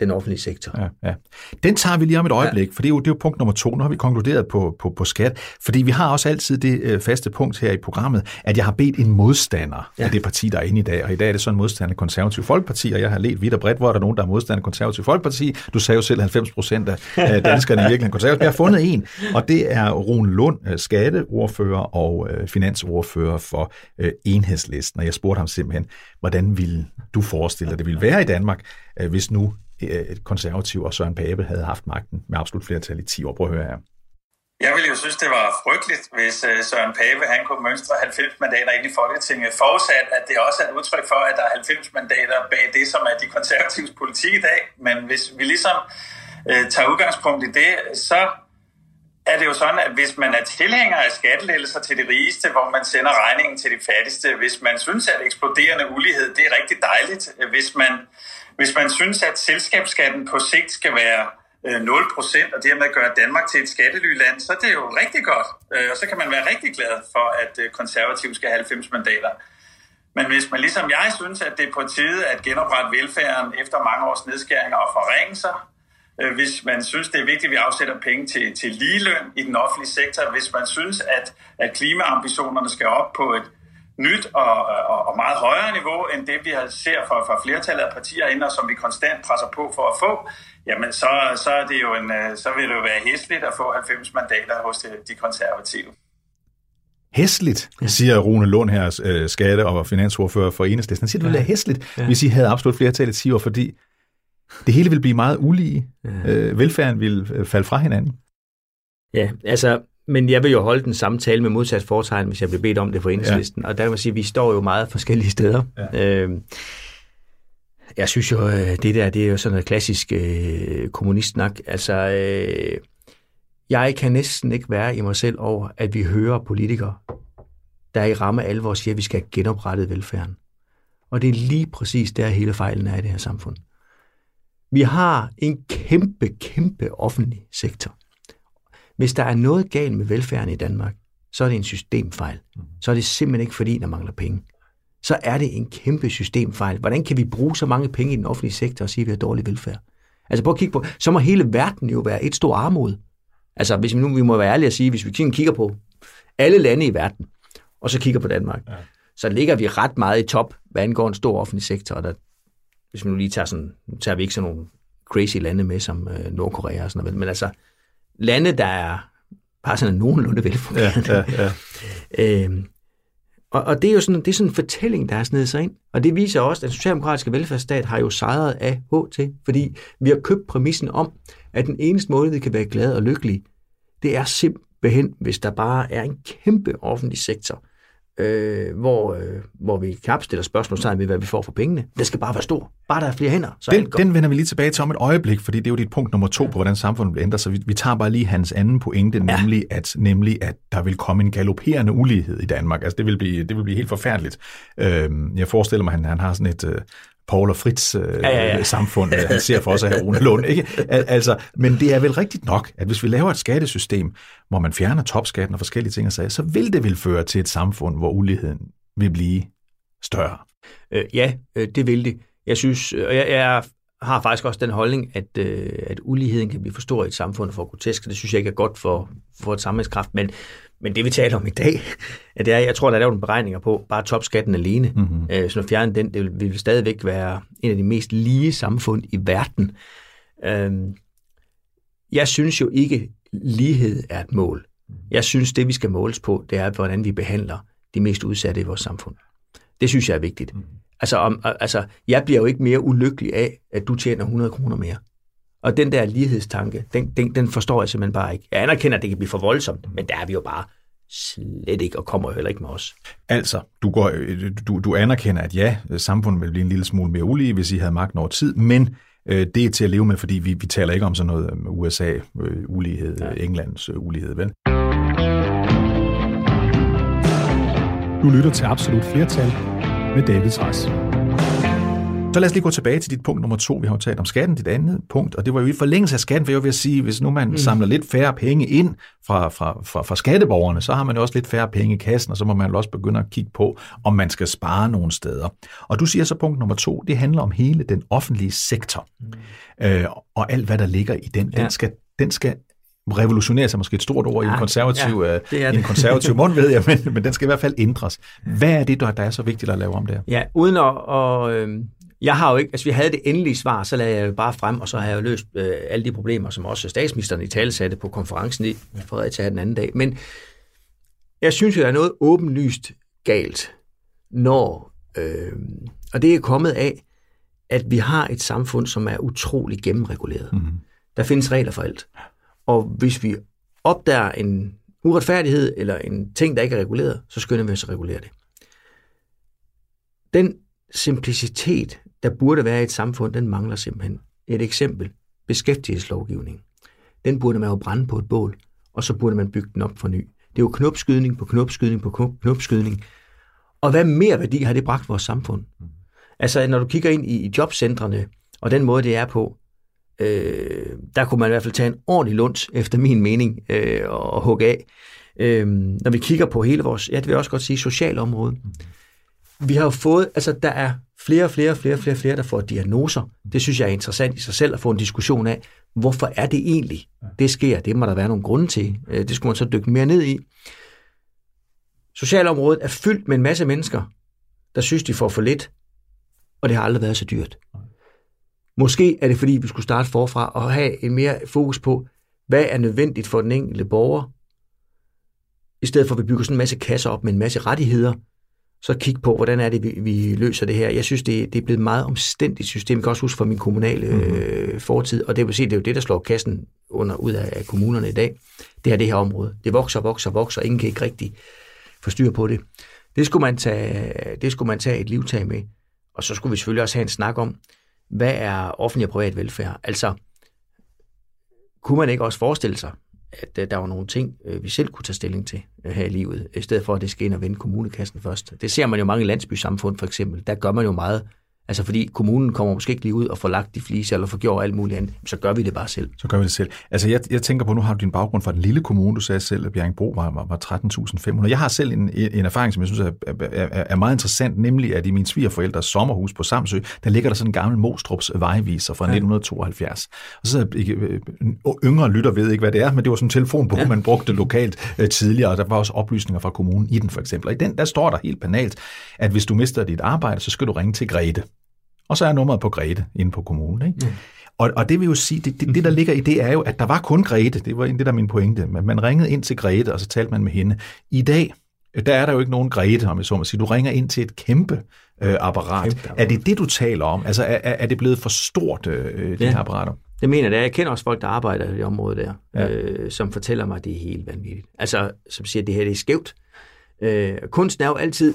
den offentlige sektor. Ja, ja. Den tager vi lige om et øjeblik, ja. for det er, jo, det er jo punkt nummer to. Nu har vi konkluderet på, på, på skat, fordi vi har også altid det øh, faste punkt her i programmet, at jeg har bedt en modstander ja. af det parti, der er inde i dag, og i dag er det så en modstander af Konservativ Folkeparti, og jeg har let vidt og bredt, hvor er der nogen, der er modstander af Konservativ Folkeparti. Du sagde jo selv, 90 procent af danskerne er virkelig konservative. Jeg har fundet en, og det er Rune Lund, øh, skatteordfører og øh, finansordfører for øh, enhedslisten, og jeg spurgte ham simpelthen, hvordan ville du forestille dig, det ville være i Danmark, øh, hvis nu Øh, konservativ og Søren Pape havde haft magten med absolut flertal i 10 år. Prøv at høre her. Jeg ville jo synes, det var frygteligt, hvis øh, Søren Pape han kunne mønstre 90 mandater ind i Folketinget, forudsat, at det også er et udtryk for, at der er 90 mandater bag det, som er de konservatives politik i dag. Men hvis vi ligesom øh, tager udgangspunkt i det, så er det jo sådan, at hvis man er tilhænger af skattelettelser til de rigeste, hvor man sender regningen til de fattigste, hvis man synes, at eksploderende ulighed, det er rigtig dejligt, hvis man hvis man synes, at selskabsskatten på sigt skal være øh, 0% og dermed gøre Danmark til et skattelyland, så er det jo rigtig godt. Øh, og så kan man være rigtig glad for, at øh, konservative skal have 90 mandater. Men hvis man ligesom jeg synes, at det er på tide at genoprette velfærden efter mange års nedskæringer og forringelser, hvis man synes, det er vigtigt, at vi afsætter penge til, til ligeløn i den offentlige sektor, hvis man synes, at, at klimaambitionerne skal op på et nyt og, og, og meget højere niveau end det, vi ser fra, fra flertallet af partier inden, og som vi konstant presser på for at få, jamen så, så, er det jo en, øh, så vil det jo være hæsligt at få 90 mandater hos de, de konservative. Hæsligt, siger Rune Lund her, øh, skatte- og finansordfører for Enhedslisten. Han siger, det ville være hæsligt, ja. hvis I havde absolut flertal i 10 år, fordi det hele vil blive meget ulige. Ja. Øh, velfærden vil øh, falde fra hinanden. Ja, altså men jeg vil jo holde den samme tale med modsat foretegn, hvis jeg bliver bedt om det for enhedslisten. Ja. Og der kan man sige, at vi står jo meget forskellige steder. Ja. Øh, jeg synes jo, øh, det der, det er jo sådan noget klassisk øh, kommunistsnak. Altså, øh, jeg kan næsten ikke være i mig selv over, at vi hører politikere, der i ramme alvor siger, at vi skal have genoprettet velfærden. Og det er lige præcis der hele fejlen er i det her samfund. Vi har en kæmpe, kæmpe offentlig sektor. Hvis der er noget galt med velfærden i Danmark, så er det en systemfejl. Mhm. Så er det simpelthen ikke, fordi der mangler penge. Så er det en kæmpe systemfejl. Hvordan kan vi bruge så mange penge i den offentlige sektor og sige, at vi har dårlig velfærd? Altså prøv at kigge på, så må hele verden jo være et stort armod. Altså hvis vi nu vi må være ærlige at sige, hvis vi kigger på alle lande i verden, og så kigger på Danmark, ja. så ligger vi ret meget i top, hvad angår en stor offentlig sektor. Og der, hvis vi nu lige tager sådan, nu tager vi ikke sådan nogle crazy lande med som øh, Nordkorea og sådan noget, men altså lande, der er bare sådan nogenlunde velfungerende. Ja, ja, ja. øhm, og, og det er jo sådan, det er sådan en fortælling, der er snedet sig ind. Og det viser også, at den socialdemokratiske velfærdsstat har jo sejret af HT, fordi vi har købt præmissen om, at den eneste måde, vi kan være glade og lykkelige, det er simpelthen, hvis der bare er en kæmpe offentlig sektor, øh, hvor, øh, hvor vi knap stiller spørgsmålstegn ved, hvad vi får for pengene. Det skal bare være stor. Bare der er flere hænder. Så den, den vender vi lige tilbage til om et øjeblik, fordi det er jo dit punkt nummer to på, hvordan samfundet vil ændre sig. Vi, vi tager bare lige hans anden pointe, ja. nemlig, at, nemlig at der vil komme en galopperende ulighed i Danmark. Altså det vil blive, det vil blive helt forfærdeligt. Øh, jeg forestiller mig, at han, han har sådan et, øh, Paul og Fritz øh, ja, ja, ja. samfund, øh, han ser for sig her Rune Lund. Ikke? Altså, men det er vel rigtigt nok, at hvis vi laver et skattesystem, hvor man fjerner topskatten og forskellige ting, så, så vil det vel føre til et samfund, hvor uligheden vil blive større. Øh, ja, øh, det vil det. Jeg synes, og jeg, jeg har faktisk også den holdning, at, øh, at uligheden kan blive for stor i et samfund for grotesk, det synes jeg ikke er godt for, for et sammenhængskraft, men men det vi taler om i dag, *laughs* det er, jeg tror, der er lavet en beregninger på, bare topskatten alene. Mm-hmm. Øh, så når fjerne den, det vil, vil stadigvæk være en af de mest lige samfund i verden. Øh, jeg synes jo ikke, lighed er et mål. Jeg synes, det vi skal måles på, det er, hvordan vi behandler de mest udsatte i vores samfund. Det synes jeg er vigtigt. Mm. Altså, om, altså, jeg bliver jo ikke mere ulykkelig af, at du tjener 100 kroner mere. Og den der lighedstanke, den, den, den forstår jeg simpelthen bare ikke. Jeg anerkender, at det kan blive for voldsomt, men der er vi jo bare slet ikke, og kommer heller ikke med os. Altså, du, går, du, du anerkender, at ja, samfundet vil blive en lille smule mere ulige, hvis I havde magten over tid, men øh, det er til at leve med, fordi vi, vi taler ikke om sådan noget USA-ulighed, øh, ja. Englands øh, ulighed, vel? Du lytter til Absolut Flertal med David Træs. Så lad os lige gå tilbage til dit punkt nummer to. Vi har jo talt om skatten, dit andet punkt, og det var jo i forlængelse af skatten, for jeg vil sige, hvis nu man mm. samler lidt færre penge ind fra, fra, fra, fra skatteborgerne, så har man jo også lidt færre penge i kassen, og så må man jo også begynde at kigge på, om man skal spare nogle steder. Og du siger så punkt nummer to, det handler om hele den offentlige sektor, mm. øh, og alt hvad der ligger i den. Den, ja. skal, den skal revolutionere sig måske et stort ord ja, i en konservativ, ja, det er det. en konservativ *laughs* mund, ved jeg, men, men den skal i hvert fald ændres. Hvad er det, der er så vigtigt at lave om der? Ja, uden at... Og, øh, jeg har jo ikke, altså vi havde det endelige svar, så lagde jeg jo bare frem, og så har jeg jo løst øh, alle de problemer, som også statsministeren i tale satte på konferencen i Fredericia den anden dag. Men jeg synes jo, der er noget åbenlyst galt, når, øh, og det er kommet af, at vi har et samfund, som er utrolig gennemreguleret. Mm-hmm. Der findes regler for alt. Og hvis vi opdager en uretfærdighed eller en ting, der ikke er reguleret, så skynder vi os at regulere det. Den simplicitet, der burde være i et samfund, den mangler simpelthen. Et eksempel, beskæftigelseslovgivning. Den burde man jo brænde på et bål, og så burde man bygge den op for ny. Det er jo knopskydning på knopskydning på knopskydning. Og hvad mere værdi har det bragt vores samfund? Altså, når du kigger ind i, jobcentrene, og den måde, det er på, øh, der kunne man i hvert fald tage en ordentlig lunds, efter min mening, øh, og hugge af. Øh, når vi kigger på hele vores, ja, det vil jeg også godt sige, socialområde. Vi har jo fået, altså der er flere og flere og flere, flere, flere, der får diagnoser. Det synes jeg er interessant i sig selv at få en diskussion af, hvorfor er det egentlig, det sker? Det må der være nogle grunde til. Øh, det skulle man så dykke mere ned i. Socialområdet er fyldt med en masse mennesker, der synes, de får for lidt, og det har aldrig været så dyrt. Måske er det, fordi vi skulle starte forfra og have en mere fokus på, hvad er nødvendigt for den enkelte borger, i stedet for at vi bygger sådan en masse kasser op med en masse rettigheder, så kigge på, hvordan er det, vi, vi løser det her. Jeg synes, det, det er blevet et meget omstændigt system. Jeg kan også huske fra min kommunale øh, fortid, og det vil sige, det er jo det, der slår kassen under, ud af, af kommunerne i dag. Det er det her område. Det vokser, vokser, vokser, ingen kan ikke rigtig få styr på det. Det skulle man tage, det skulle man tage et livtag med. Og så skulle vi selvfølgelig også have en snak om, hvad er offentlig og privat velfærd? Altså, kunne man ikke også forestille sig, at øh, der var nogle ting, øh, vi selv kunne tage stilling til øh, her i livet, i stedet for at det skal ind og vende kommunekassen først. Det ser man jo mange landsbysamfund for eksempel. Der gør man jo meget Altså fordi kommunen kommer måske ikke lige ud og får lagt de flise eller får gjort alt muligt andet, så gør vi det bare selv. Så gør vi det selv. Altså jeg, jeg tænker på, nu har du din baggrund fra den lille kommune, du sagde selv, at Bjerringbro var, var, var 13.500. Jeg har selv en, en erfaring, som jeg synes er, er, er, meget interessant, nemlig at i min svigerforældres sommerhus på Samsø, der ligger der sådan en gammel Mostrups vejviser fra ja. 1972. Og så øh, yngre lytter ved ikke, hvad det er, men det var sådan en telefonbog, ja. man brugte lokalt uh, tidligere, og der var også oplysninger fra kommunen i den for eksempel. Og i den, der står der helt banalt, at hvis du mister dit arbejde, så skal du ringe til Grete. Og så er nummeret på Grete inde på kommunen. Ikke? Mm. Og, og det vil jo sige, det, det, det der ligger i det er jo, at der var kun Grete. Det var det, der er min pointe. Men man ringede ind til Grete, og så talte man med hende. I dag, der er der jo ikke nogen Grete, om jeg så må sige. Du ringer ind til et kæmpe øh, apparat. Kæmpe Er det det, du taler om? Altså, er, er det blevet for stort, øh, de ja. her apparater? Det mener jeg. Jeg kender også folk, der arbejder i det område der, ja. øh, som fortæller mig, at det er helt vanvittigt. Altså, som siger, at det her det er skævt. Øh, kunsten er jo altid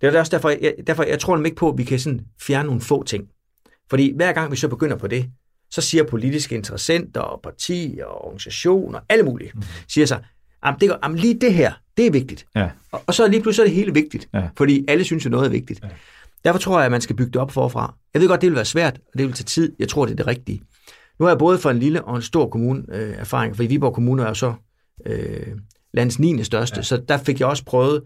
det er også derfor, jeg, derfor, jeg tror nemlig ikke på, at vi kan sådan fjerne nogle få ting. Fordi hver gang vi så begynder på det, så siger politiske interessenter og partier og organisationer, alle mulige, mm. siger så, jamen, det, jamen lige det her, det er vigtigt. Ja. Og, og så lige pludselig er det hele vigtigt, ja. fordi alle synes jo noget er vigtigt. Ja. Derfor tror jeg, at man skal bygge det op forfra. Jeg ved godt, det vil være svært, og det vil tage tid. Jeg tror, det er det rigtige. Nu har jeg både for en lille og en stor kommune øh, erfaring, for i Viborg Kommune er jo så øh, landets 9. største, ja. så der fik jeg også prøvet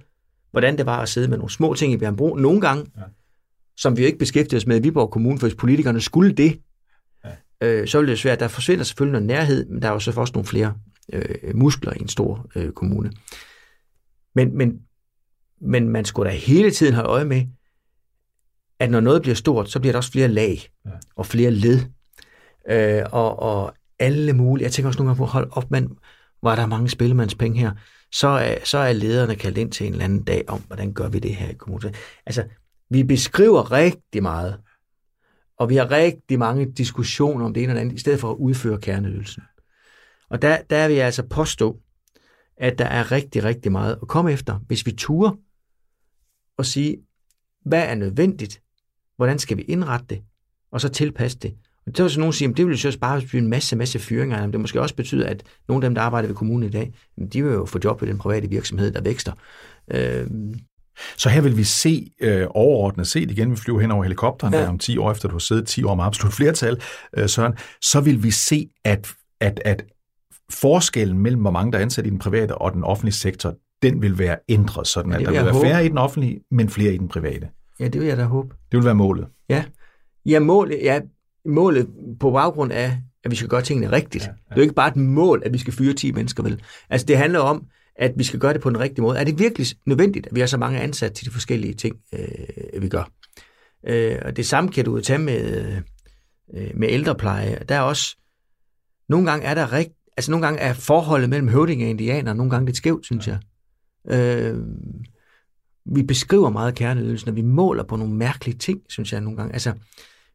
hvordan det var at sidde med nogle små ting i Bjørnbro, nogle gange, ja. som vi ikke beskæftigede os med i Viborg Kommune, for hvis politikerne skulle det, ja. øh, så ville det svært. Der forsvinder selvfølgelig noget nærhed, men der er jo så også nogle flere øh, muskler i en stor øh, kommune. Men, men, men man skulle da hele tiden have øje med, at når noget bliver stort, så bliver der også flere lag ja. og flere led. Øh, og, og alle mulige, jeg tænker også nogle gange på, hold op, man, var der mange spillemandspenge her så er, så er lederne kaldt ind til en eller anden dag om, hvordan gør vi det her i kommunen. Altså, vi beskriver rigtig meget, og vi har rigtig mange diskussioner om det ene eller andet, i stedet for at udføre kerneydelsen. Og der, der er vi altså påstå, at der er rigtig, rigtig meget at komme efter, hvis vi turer og sige, hvad er nødvendigt, hvordan skal vi indrette det, og så tilpasse det, det vil så nogen sige, at det vil jo så bare betyde en masse, masse fyringer. Det måske også betyde, at nogle af dem, der arbejder ved kommunen i dag, de vil jo få job i den private virksomhed, der vækster. Øh, Så her vil vi se øh, overordnet set, igen vi flyver hen over helikopteren, ja. der om 10 år efter du har siddet 10 år med absolut flertal, øh, Søren, så vil vi se, at, at, at forskellen mellem, hvor mange der er ansat i den private og den offentlige sektor, den vil være ændret, sådan at der vil være håbe. færre i den offentlige, men flere i den private. Ja, det vil jeg da håbe. Det vil være målet. Ja, ja målet, ja, målet på baggrund af, at vi skal gøre tingene rigtigt. Ja, ja. Det er jo ikke bare et mål, at vi skal fyre 10 mennesker, vel? Altså, det handler om, at vi skal gøre det på den rigtige måde. Er det virkelig nødvendigt, at vi har så mange ansat til de forskellige ting, øh, vi gør? Øh, og det samme kan du tage med, øh, med ældrepleje. Der er også, nogle gange er der rigt, altså nogle gange er forholdet mellem høvding og indianer nogle gange lidt skævt, synes jeg. Øh, vi beskriver meget kerneydelsen, og vi måler på nogle mærkelige ting, synes jeg nogle gange. Altså,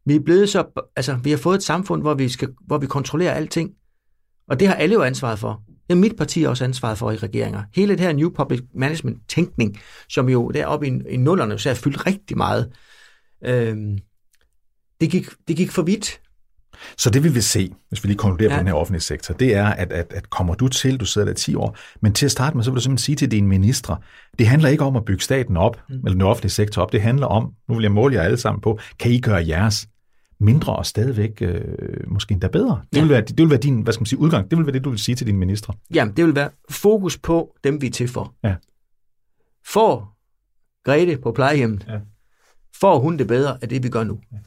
vi er blevet så, altså, vi har fået et samfund, hvor vi, skal, hvor vi kontrollerer alting. Og det har alle jo ansvaret for. Det er mit parti også ansvaret for i regeringer. Hele det her New Public Management-tænkning, som jo deroppe i, i nullerne så er fyldt rigtig meget, øh, det, gik, det gik for vidt. Så det vi vil se, hvis vi lige konkluderer ja. på den her offentlige sektor, det er, at, at, at kommer du til, du sidder der 10 år, men til at starte med, så vil du simpelthen sige til dine ministre, det handler ikke om at bygge staten op, mm. eller den offentlige sektor op, det handler om, nu vil jeg måle jer alle sammen på, kan I gøre jeres mindre og stadigvæk øh, måske endda bedre? Det, ja. vil være, det vil være din hvad skal man sige, udgang, det vil være det, du vil sige til dine ministre. Jamen, det vil være fokus på dem, vi er til for. Ja. For Grete på plejehjemmet, ja. får hun det bedre af det, vi gør nu? Ja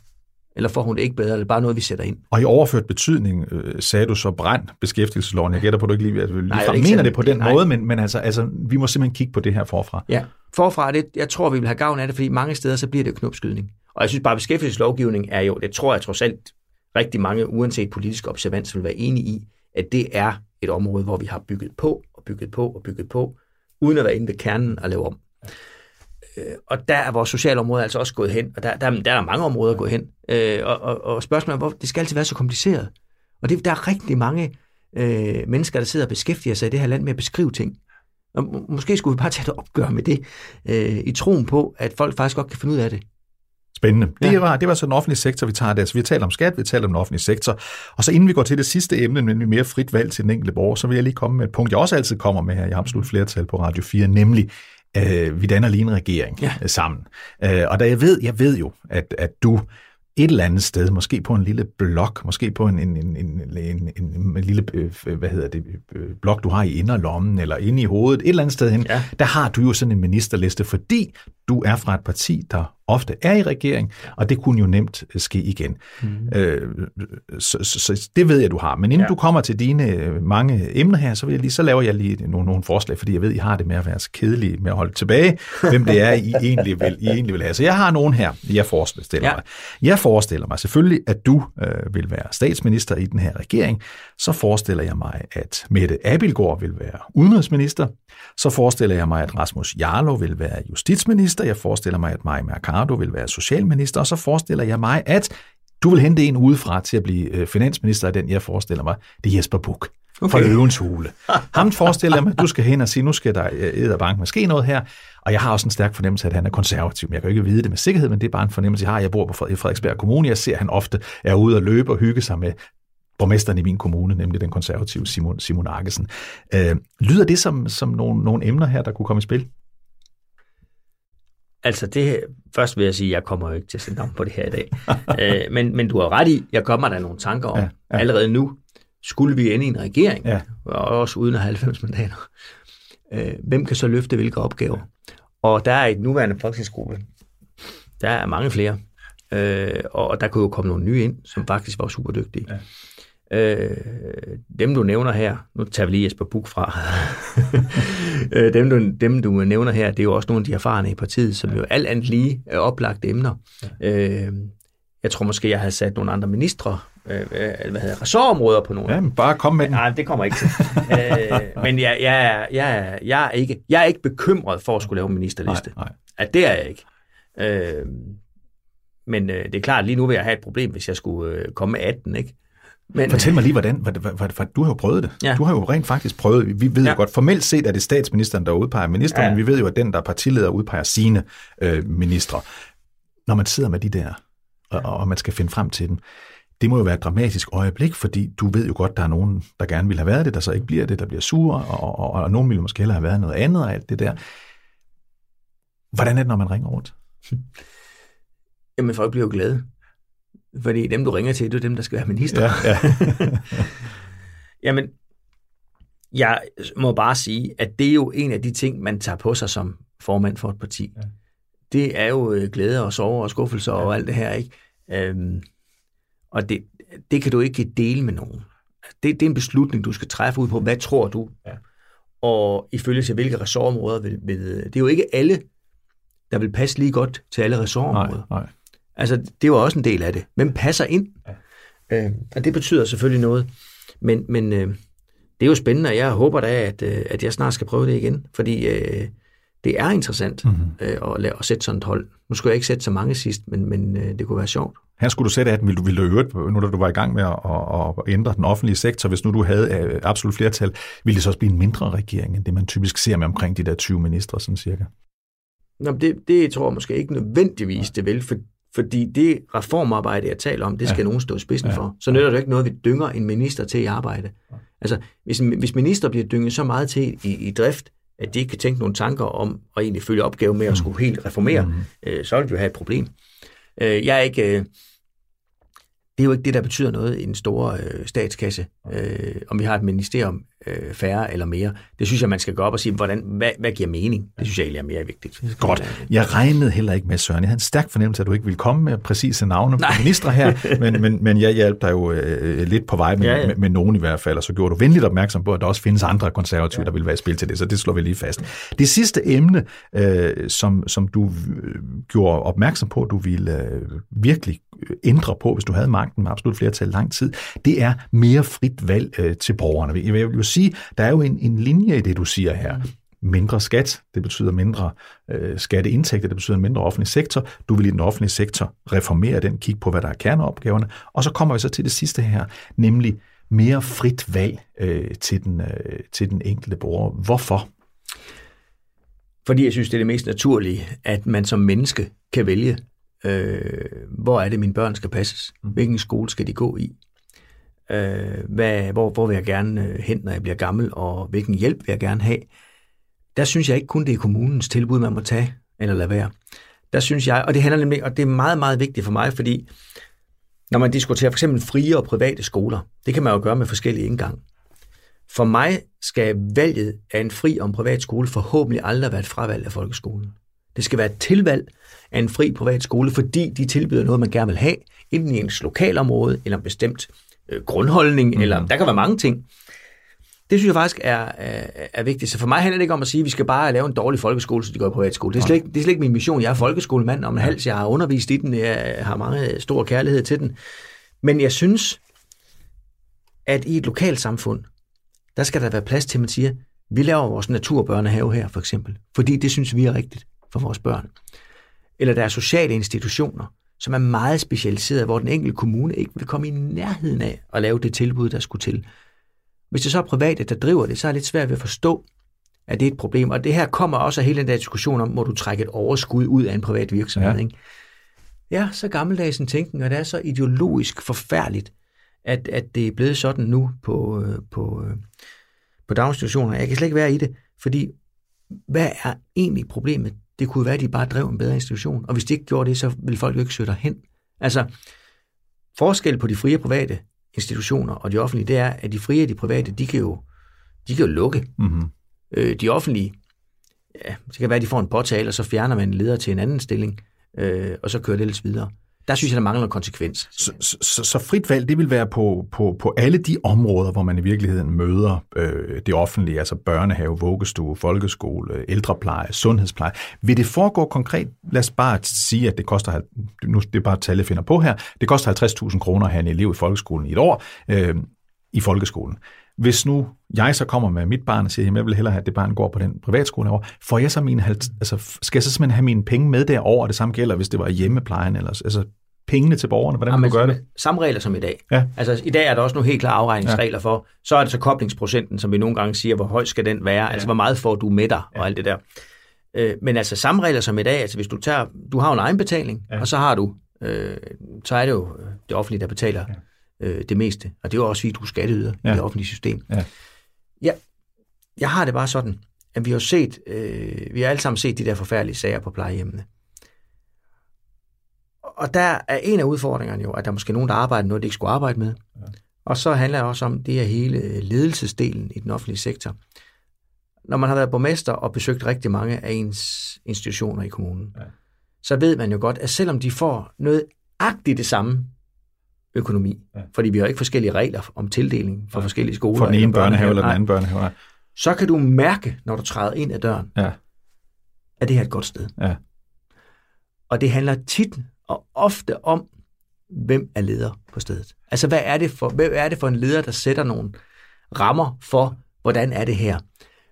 eller får hun det ikke bedre, eller bare noget, vi sætter ind. Og i overført betydning øh, sagde du så brand beskæftigelsesloven. Jeg gætter på, at du ikke lige, at du Nej, mener det på den nej. måde, men, men altså, altså, vi må simpelthen kigge på det her forfra. Ja, forfra, det, jeg tror, vi vil have gavn af det, fordi mange steder, så bliver det knopskydning. Og jeg synes bare, at beskæftigelseslovgivning er jo, det tror jeg trods alt, rigtig mange, uanset politisk observans, vil være enige i, at det er et område, hvor vi har bygget på, og bygget på, og bygget på, uden at være inde ved kernen og lave om. Øh, og der er vores sociale område altså også gået hen, og der, der, der er mange områder gået hen. Øh, og, og, og spørgsmålet er, hvor det skal altid være så kompliceret. Og det, der er rigtig mange øh, mennesker, der sidder og beskæftiger sig i det her land med at beskrive ting. Og måske skulle vi bare tage et opgør med det, øh, i troen på, at folk faktisk godt kan finde ud af det. Spændende. Ja. Det, var, det var så den offentlige sektor, vi tager det. Altså, vi talt om skat, vi talt om den offentlige sektor. Og så inden vi går til det sidste emne, nemlig mere frit valg til den enkelte borger, så vil jeg lige komme med et punkt, jeg også altid kommer med her i absolut flertal på Radio 4, nemlig øh, vi danner lige en regering ja. Øh, sammen. Øh, og da jeg ved, jeg ved jo, at, at du et eller andet sted, måske på en lille blok, måske på en, en, en, en, en, en, en lille, øh, hvad hedder det, blok, du har i inderlommen, eller inde i hovedet, et eller andet sted hen, ja. der har du jo sådan en ministerliste, fordi du er fra et parti, der ofte er i regering, og det kunne jo nemt øh, ske igen. Mm. Øh, så, så, så det ved jeg, du har. Men inden ja. du kommer til dine øh, mange emner her, så, vil jeg lige, så laver jeg lige nogle, nogle forslag, fordi jeg ved, I har det med at være så kedelige med at holde tilbage, hvem det er, I *laughs* egentlig vil, I egentlig vil have. Så jeg har nogen her, jeg forestiller ja. mig. Jeg forestiller mig selvfølgelig, at du øh, vil være statsminister i den her regering. Så forestiller jeg mig, at Mette Abildgaard vil være udenrigsminister. Så forestiller jeg mig, at Rasmus Jarlov vil være justitsminister. Jeg forestiller mig, at Maja Mercado vil være socialminister. Og så forestiller jeg mig, at du vil hente en udefra til at blive øh, finansminister af den, jeg forestiller mig. Det er Jesper Buch okay. fra Løvens Hule. Ham forestiller jeg mig, at du skal hen og sige, nu skal der øh, bank måske noget her. Og jeg har også en stærk fornemmelse af, at han er konservativ. Jeg kan jo ikke vide det med sikkerhed, men det er bare en fornemmelse, jeg har. Jeg bor på Frederiksberg Kommune. Jeg ser, at han ofte er ude og løbe og hygge sig med borgmesteren i min kommune, nemlig den konservative Simon, Simon Arkesen. Øh, lyder det som, som nogle, nogle emner her, der kunne komme i spil? Altså det, først vil jeg sige, at jeg kommer jo ikke til at sætte navn på det her i dag. *laughs* øh, men, men du har ret i, jeg kommer der nogle tanker om, ja, ja. allerede nu, skulle vi ende i en regering, ja. og også uden at have 90 mandater, øh, hvem kan så løfte hvilke opgaver? Og der er et nuværende folketingsgruppe, der er mange flere, øh, og der kunne jo komme nogle nye ind, som faktisk var super dygtige. Ja. Øh, dem du nævner her, nu tager vi lige Jesper Buk fra, *laughs* øh, dem, du, dem du nævner her, det er jo også nogle af de erfarne i partiet, som jo alt andet lige er oplagte emner. Øh, jeg tror måske, jeg har sat nogle andre ministre, øh, hvad hedder ressortområder på nogle. Ja, men bare kom med den. Nej, det kommer ikke til. øh, men jeg, jeg, jeg, jeg, er ikke, jeg er ikke bekymret for at skulle lave en ministerliste. Nej, nej. At det er jeg ikke. Øh, men øh, det er klart, lige nu vil jeg have et problem, hvis jeg skulle øh, komme med 18, ikke? Men, Fortæl mig lige, hvordan, hvad, hvad, hvad, du har jo prøvet det. Ja. Du har jo rent faktisk prøvet. Vi ved ja. jo godt, formelt set er det statsministeren, der udpeger minister, ja. men vi ved jo, at den, der er partileder, udpeger sine øh, ministre. Når man sidder med de der, og, og man skal finde frem til dem, det må jo være et dramatisk øjeblik, fordi du ved jo godt, der er nogen, der gerne vil have været det, der så ikke bliver det, der bliver sure, og, og, og, og nogen vil måske hellere have været noget andet og alt det der. Hvordan er det, når man ringer rundt? Jamen, folk bliver jo glade. Fordi dem, du ringer til, det er dem, der skal være minister. Ja, ja. *laughs* Jamen, jeg må bare sige, at det er jo en af de ting, man tager på sig som formand for et parti. Ja. Det er jo øh, glæde og sorg og skuffelser ja. og alt det her, ikke? Øhm, og det, det kan du ikke dele med nogen. Det, det er en beslutning, du skal træffe ud på, hvad tror du? Ja. Og ifølge til hvilke ressortområder vil, vil... Det er jo ikke alle, der vil passe lige godt til alle ressortområder. Nej, nej. Altså, det var også en del af det. Hvem passer ind? Ja. Øh, og det betyder selvfølgelig noget. Men, men øh, det er jo spændende, og jeg håber da, at, øh, at jeg snart skal prøve det igen. Fordi øh, det er interessant mm-hmm. øh, at, lave, at sætte sådan et hold. Nu skulle jeg ikke sætte så mange sidst, men, men øh, det kunne være sjovt. Her skulle du sætte 18, ville du, ville du øvrigt, nu da du var i gang med at, at, at ændre den offentlige sektor, hvis nu du havde øh, absolut flertal, ville det så også blive en mindre regering, end det man typisk ser med omkring de der 20 ministre, sådan cirka? Nå, det, det tror jeg måske ikke nødvendigvis, det vil, for, fordi det reformarbejde, jeg taler om, det skal ja. nogen stå i spidsen ja. for. Så nytter det ikke noget, vi dynger en minister til i arbejde. Altså, hvis, hvis minister bliver dynget så meget til i, i drift, at de ikke kan tænke nogle tanker om at egentlig følge opgaven med at skulle helt reformere, mm. øh, så vil vi jo have et problem. Øh, jeg er ikke... Øh, det er jo ikke det, der betyder noget i en stor øh, statskasse, øh, om vi har et ministerium øh, færre eller mere. Det synes jeg, man skal gå op og sige, hvordan, hvad, hvad giver mening? Det synes jeg egentlig er mere vigtigt. Godt. Jeg regnede heller ikke med, Søren. Jeg havde en stærk fornemmelse, at du ikke ville komme med præcise navne på ministre her, *laughs* men, men, men jeg hjalp dig jo øh, lidt på vej med, ja, ja. Med, med nogen i hvert fald, og så gjorde du venligt opmærksom på, at der også findes andre konservative, ja. der vil være i spil til det, så det slår vi lige fast. Det sidste emne, øh, som, som du øh, gjorde opmærksom på, du ville øh, virkelig ændre på, hvis du havde magten med absolut flertal lang tid, det er mere frit valg øh, til borgerne. Jeg vil jo sige, der er jo en, en linje i det, du siger her. Mindre skat, det betyder mindre øh, skatteindtægter, det betyder mindre offentlig sektor. Du vil i den offentlige sektor reformere den, kigge på, hvad der er kerneopgaverne. Og så kommer vi så til det sidste her, nemlig mere frit valg øh, til, den, øh, til den enkelte borger. Hvorfor? Fordi jeg synes, det er det mest naturlige, at man som menneske kan vælge, øh, hvor er det, mine børn skal passes? Mm. Hvilken skole skal de gå i? øh, hvad, hvor, hvor vil jeg gerne øh, hen, når jeg bliver gammel, og hvilken hjælp vil jeg gerne have. Der synes jeg ikke kun, det er kommunens tilbud, man må tage eller lade være. Der synes jeg, og det handler nemlig, og det er meget, meget vigtigt for mig, fordi når man diskuterer for eksempel frie og private skoler, det kan man jo gøre med forskellige indgang. For mig skal valget af en fri og en privat skole forhåbentlig aldrig være et fravalg af folkeskolen. Det skal være et tilvalg af en fri privat skole, fordi de tilbyder noget, man gerne vil have, enten i ens lokalområde eller en bestemt øh, grundholdning, mm. eller der kan være mange ting. Det synes jeg faktisk er, er, er vigtigt. Så for mig handler det ikke om at sige, at vi skal bare lave en dårlig folkeskole, så de går i privatskole. Det er, slet ikke, det er slet ikke min mission. Jeg er folkeskolemand om en hals. Jeg har undervist i den. Jeg har meget stor kærlighed til den. Men jeg synes, at i et lokalt samfund, der skal der være plads til, at man siger, vi laver vores naturbørnehave her, for eksempel. Fordi det synes vi er rigtigt for vores børn. Eller der er sociale institutioner, som er meget specialiseret, hvor den enkelte kommune ikke vil komme i nærheden af at lave det tilbud, der skulle til. Hvis det så er private, der driver det, så er det lidt svært ved at forstå, at det er et problem. Og det her kommer også af hele den der diskussion om, må du trække et overskud ud af en privat virksomhed. Ja, ikke? ja så gammeldags en tænkning, og det er så ideologisk forfærdeligt, at, at det er blevet sådan nu på, øh, på, øh, på daginstitutioner. Jeg kan slet ikke være i det, fordi hvad er egentlig problemet? Det kunne være, at de bare drev en bedre institution. Og hvis de ikke gjorde det, så ville folk jo ikke søge hen. Altså, forskel på de frie og private institutioner og de offentlige, det er, at de frie og de private, de kan jo, de kan jo lukke. Mm-hmm. Øh, de offentlige, ja, det kan være, at de får en påtale, og så fjerner man en leder til en anden stilling, øh, og så kører det ellers videre der synes jeg, der mangler konsekvens. Så, så, så frit valg, det vil være på, på, på alle de områder, hvor man i virkeligheden møder øh, det offentlige, altså børnehave, vuggestue, folkeskole, øh, ældrepleje, sundhedspleje. Vil det foregå konkret? Lad os bare sige, at det koster, nu det er bare tal, jeg finder på her, det koster 50.000 kroner at have en elev i folkeskolen i et år øh, i folkeskolen. Hvis nu jeg så kommer med mit barn og siger, at jeg vil hellere have, at det barn går på den privatskole over, får jeg så mine, altså, skal jeg så simpelthen have mine penge med derover, og det samme gælder, hvis det var hjemmeplejen, eller altså pengene til borgerne, hvordan kan du gøre det? Samme regler som i dag. Ja. Altså i dag er der også nogle helt klare afregningsregler ja. for, så er det så koblingsprocenten, som vi nogle gange siger, hvor høj skal den være, ja. altså hvor meget får du med dig, ja. og alt det der. Øh, men altså samme regler som i dag, altså hvis du tager, du har en egenbetaling, ja. og så har du, øh, så er det jo det offentlige, der betaler ja øh, det meste. Og det er jo også fordi, du er skatteyder ja. i det offentlige system. Ja. Ja, jeg har det bare sådan, at vi har set, øh, vi har alle sammen set de der forfærdelige sager på plejehjemmene. Og der er en af udfordringerne jo, at der er måske nogen, der arbejder noget, de ikke skulle arbejde med. Ja. Og så handler det også om det her hele ledelsesdelen i den offentlige sektor. Når man har været borgmester og besøgt rigtig mange af ens institutioner i kommunen, ja. så ved man jo godt, at selvom de får noget agtigt det samme økonomi, ja. fordi vi har ikke forskellige regler om tildeling for ja. forskellige skoler. For den ene børnehave eller den anden børnehave. Så kan du mærke, når du træder ind ad døren, ja. at det her er et godt sted. Ja. Og det handler tit og ofte om, hvem er leder på stedet. Altså, hvad er det for, hvem er det for en leder, der sætter nogle rammer for, hvordan er det her?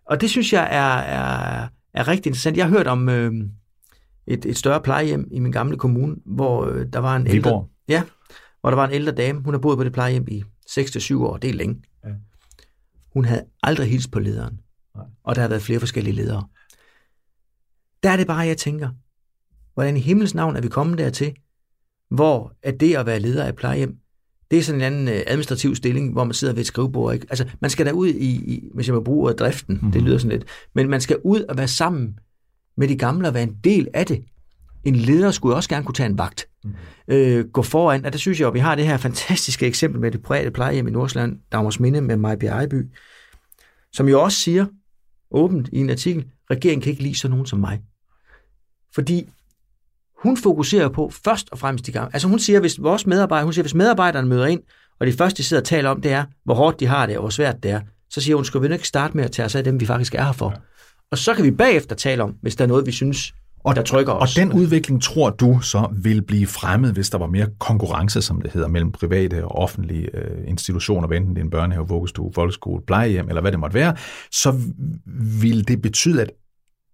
Og det synes jeg er, er, er rigtig interessant. Jeg har hørt om øh, et, et større plejehjem i min gamle kommune, hvor øh, der var en ældre... Viborg. Ja, hvor der var en ældre dame. Hun har boet på det plejehjem i 6-7 år. Det er længe. Ja. Hun havde aldrig hilst på lederen. Nej. Og der har været flere forskellige ledere. Der er det bare, jeg tænker, hvordan i himmels navn er vi kommet dertil, hvor at det at være leder af plejehjem, det er sådan en anden øh, administrativ stilling, hvor man sidder ved et skrivebord. Ikke? Altså, man skal da ud i, i hvis jeg må bruge driften, mm-hmm. det lyder sådan lidt, men man skal ud og være sammen med de gamle og være en del af det. En leder skulle også gerne kunne tage en vagt. Mm. Øh, gå foran, og der synes jeg, at vi har det her fantastiske eksempel med det private plejehjem i Nordsjælland, Dagmars Minde med Majby Ejby, som jo også siger åbent i en artikel, regeringen kan ikke lide sådan nogen som mig. Fordi hun fokuserer på først og fremmest de gamle. Altså hun siger, hvis vores medarbejdere, hun siger, hvis medarbejderne møder ind, og det første, de sidder og taler om, det er, hvor hårdt de har det, og hvor svært det er, så siger hun, skal vi ikke starte med at tage os af dem, vi faktisk er her for. Ja. Og så kan vi bagefter tale om, hvis der er noget, vi synes, og, der trykker os. Og den udvikling tror du så vil blive fremmet, hvis der var mere konkurrence, som det hedder, mellem private og offentlige øh, institutioner, enten det er en børnehave, vuggestue, folkeskole, plejehjem, eller hvad det måtte være, så vil det betyde, at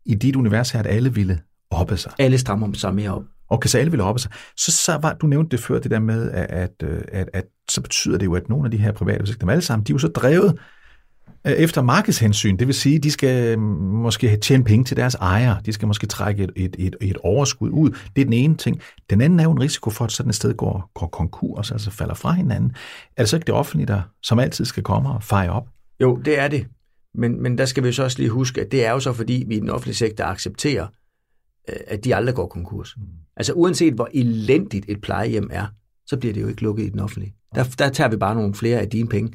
i dit univers her, at alle ville oppe sig. Alle strammer sig mere op. Okay, så alle vil oppe sig. Så, så var, du nævnte det før, det der med, at, at, at, at så betyder det jo, at nogle af de her private, dem alle sammen, de er jo så drevet efter markedshensyn. Det vil sige, de skal mm, måske tjene penge til deres ejere. De skal måske trække et, et, et, et overskud ud. Det er den ene ting. Den anden er jo en risiko for, at sådan et sted går, går konkurs, altså falder fra hinanden. Er det så ikke det offentlige, der som altid skal komme og feje op? Jo, det er det. Men, men der skal vi så også lige huske, at det er jo så, fordi vi i den offentlige sektor accepterer, Øh, at de aldrig går konkurs. Mm. Altså uanset hvor elendigt et plejehjem er, så bliver det jo ikke lukket i den offentlige. Der, der tager vi bare nogle flere af dine penge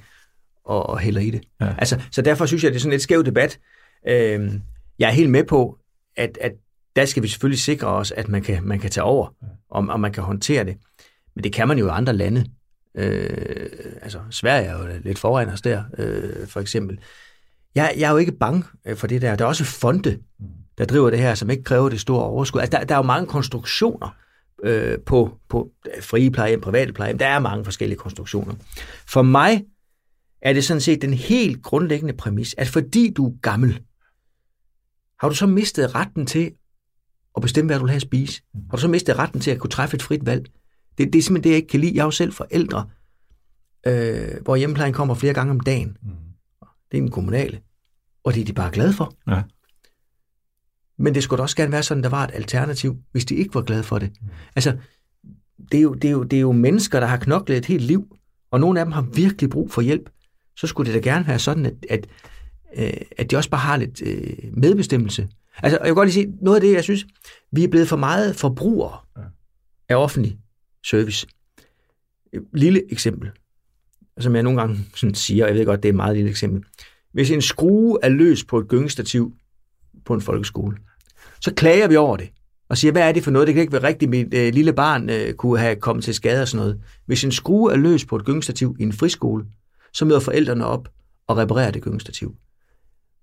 og, og hælder i det. Ja. Altså, så derfor synes jeg, det er sådan et skæv debat. Øh, jeg er helt med på, at, at der skal vi selvfølgelig sikre os, at man kan, man kan tage over, og, og man kan håndtere det. Men det kan man jo i andre lande. Øh, altså, Sverige er jo lidt foran os der, øh, for eksempel. Jeg, jeg er jo ikke bange for det der. Der er også fonde, mm der driver det her, som ikke kræver det store overskud. Altså, der, der er jo mange konstruktioner øh, på, på frie plejehjem, private plejehjem. Der er mange forskellige konstruktioner. For mig er det sådan set den helt grundlæggende præmis, at fordi du er gammel, har du så mistet retten til at bestemme, hvad du vil have at spise? Har du så mistet retten til at kunne træffe et frit valg? Det, det er simpelthen det, jeg ikke kan lide. Jeg er jo selv forældre, øh, hvor hjemmeplejen kommer flere gange om dagen. Det er den kommunale. Og det er de bare glade for. Ja. Men det skulle da også gerne være sådan, at der var et alternativ, hvis de ikke var glade for det. Mm. Altså, det er, jo, det, er jo, det er jo mennesker, der har knoklet et helt liv, og nogle af dem har virkelig brug for hjælp. Så skulle det da gerne være sådan, at, at, øh, at de også bare har lidt øh, medbestemmelse. Altså, jeg kan godt lige sige, noget af det, jeg synes, vi er blevet for meget forbrugere af offentlig service. Et lille eksempel, som jeg nogle gange sådan siger, jeg ved godt, det er et meget lille eksempel. Hvis en skrue er løs på et gyngestativ, på en folkeskole. Så klager vi over det og siger, hvad er det for noget? Det kan ikke være rigtigt, mit øh, lille barn øh, kunne have kommet til skade og sådan noget. Hvis en skrue er løs på et gyngestativ i en friskole, så møder forældrene op og reparerer det gyngestativ.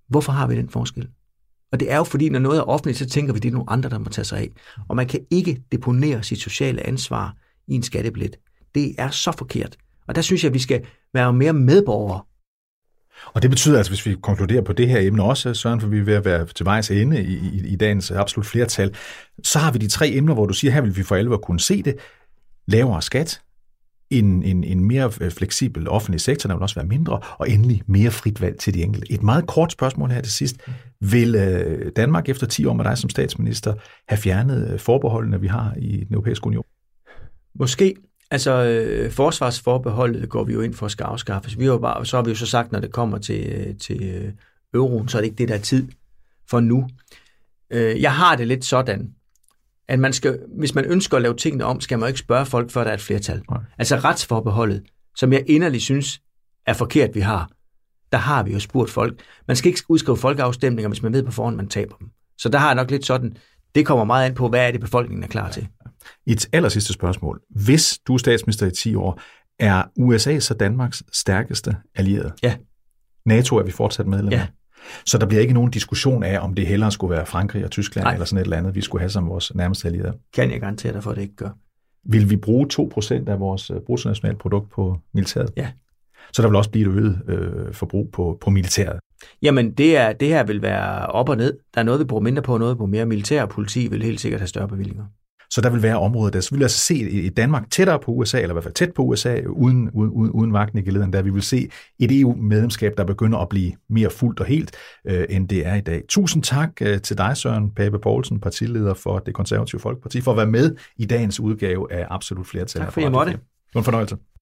Hvorfor har vi den forskel? Og det er jo fordi, når noget er offentligt, så tænker vi, at det er nogle andre, der må tage sig af. Og man kan ikke deponere sit sociale ansvar i en skattebillet. Det er så forkert. Og der synes jeg, at vi skal være mere medborgere og det betyder altså, hvis vi konkluderer på det her emne også, Søren, for vi er ved at være til vejs ende i, i, i dagens absolut flertal, så har vi de tre emner, hvor du siger, her vil vi for alvor kunne se det. Lavere skat, en, en, en mere øh, fleksibel offentlig sektor, der vil også være mindre, og endelig mere frit valg til de enkelte. Et meget kort spørgsmål her til sidst. Vil øh, Danmark efter 10 år med dig som statsminister have fjernet øh, forbeholdene, vi har i den europæiske union? Måske. Altså, øh, forsvarsforbeholdet går vi jo ind for at skal afskaffes. Vi har bare, så har vi jo så sagt, når det kommer til, øh, til øh, euroen, så er det ikke det, der er tid. for nu. Øh, jeg har det lidt sådan, at man skal, hvis man ønsker at lave tingene om, skal man ikke spørge folk, før der er et flertal. Nej. Altså retsforbeholdet, som jeg inderligt synes er forkert, vi har, der har vi jo spurgt folk. Man skal ikke udskrive folkeafstemninger, hvis man ved på forhånd, man taber dem. Så der har jeg nok lidt sådan, det kommer meget an på, hvad er det, befolkningen er klar til. Et aller sidste spørgsmål. Hvis du er statsminister i 10 år, er USA så Danmarks stærkeste allierede? Ja. NATO er vi fortsat medlem af? Ja. Så der bliver ikke nogen diskussion af, om det hellere skulle være Frankrig og Tyskland Nej. eller sådan et eller andet, vi skulle have som vores nærmeste allierede. Kan jeg garantere dig for, at det ikke gør. Vil vi bruge 2% af vores øh, bruttonationalprodukt på militæret? Ja. Så der vil også blive et øget øh, forbrug på, på militæret. Jamen, det, er, det her vil være op og ned. Der er noget, vi bruger mindre på, og noget vi bruger mere. Militær og politi vil helt sikkert have større bevillinger. Så der vil være områder, der så vil vi altså se i Danmark tættere på USA, eller i hvert fald tæt på USA, uden, uden, uden, vagten i gelederen, der vi vil se et EU-medlemskab, der begynder at blive mere fuldt og helt, øh, end det er i dag. Tusind tak øh, til dig, Søren Pape Poulsen, partileder for det konservative Folkeparti, for at være med i dagens udgave af Absolut Flertal. Tak på jeg Radio måtte. 4. Det var en fornøjelse.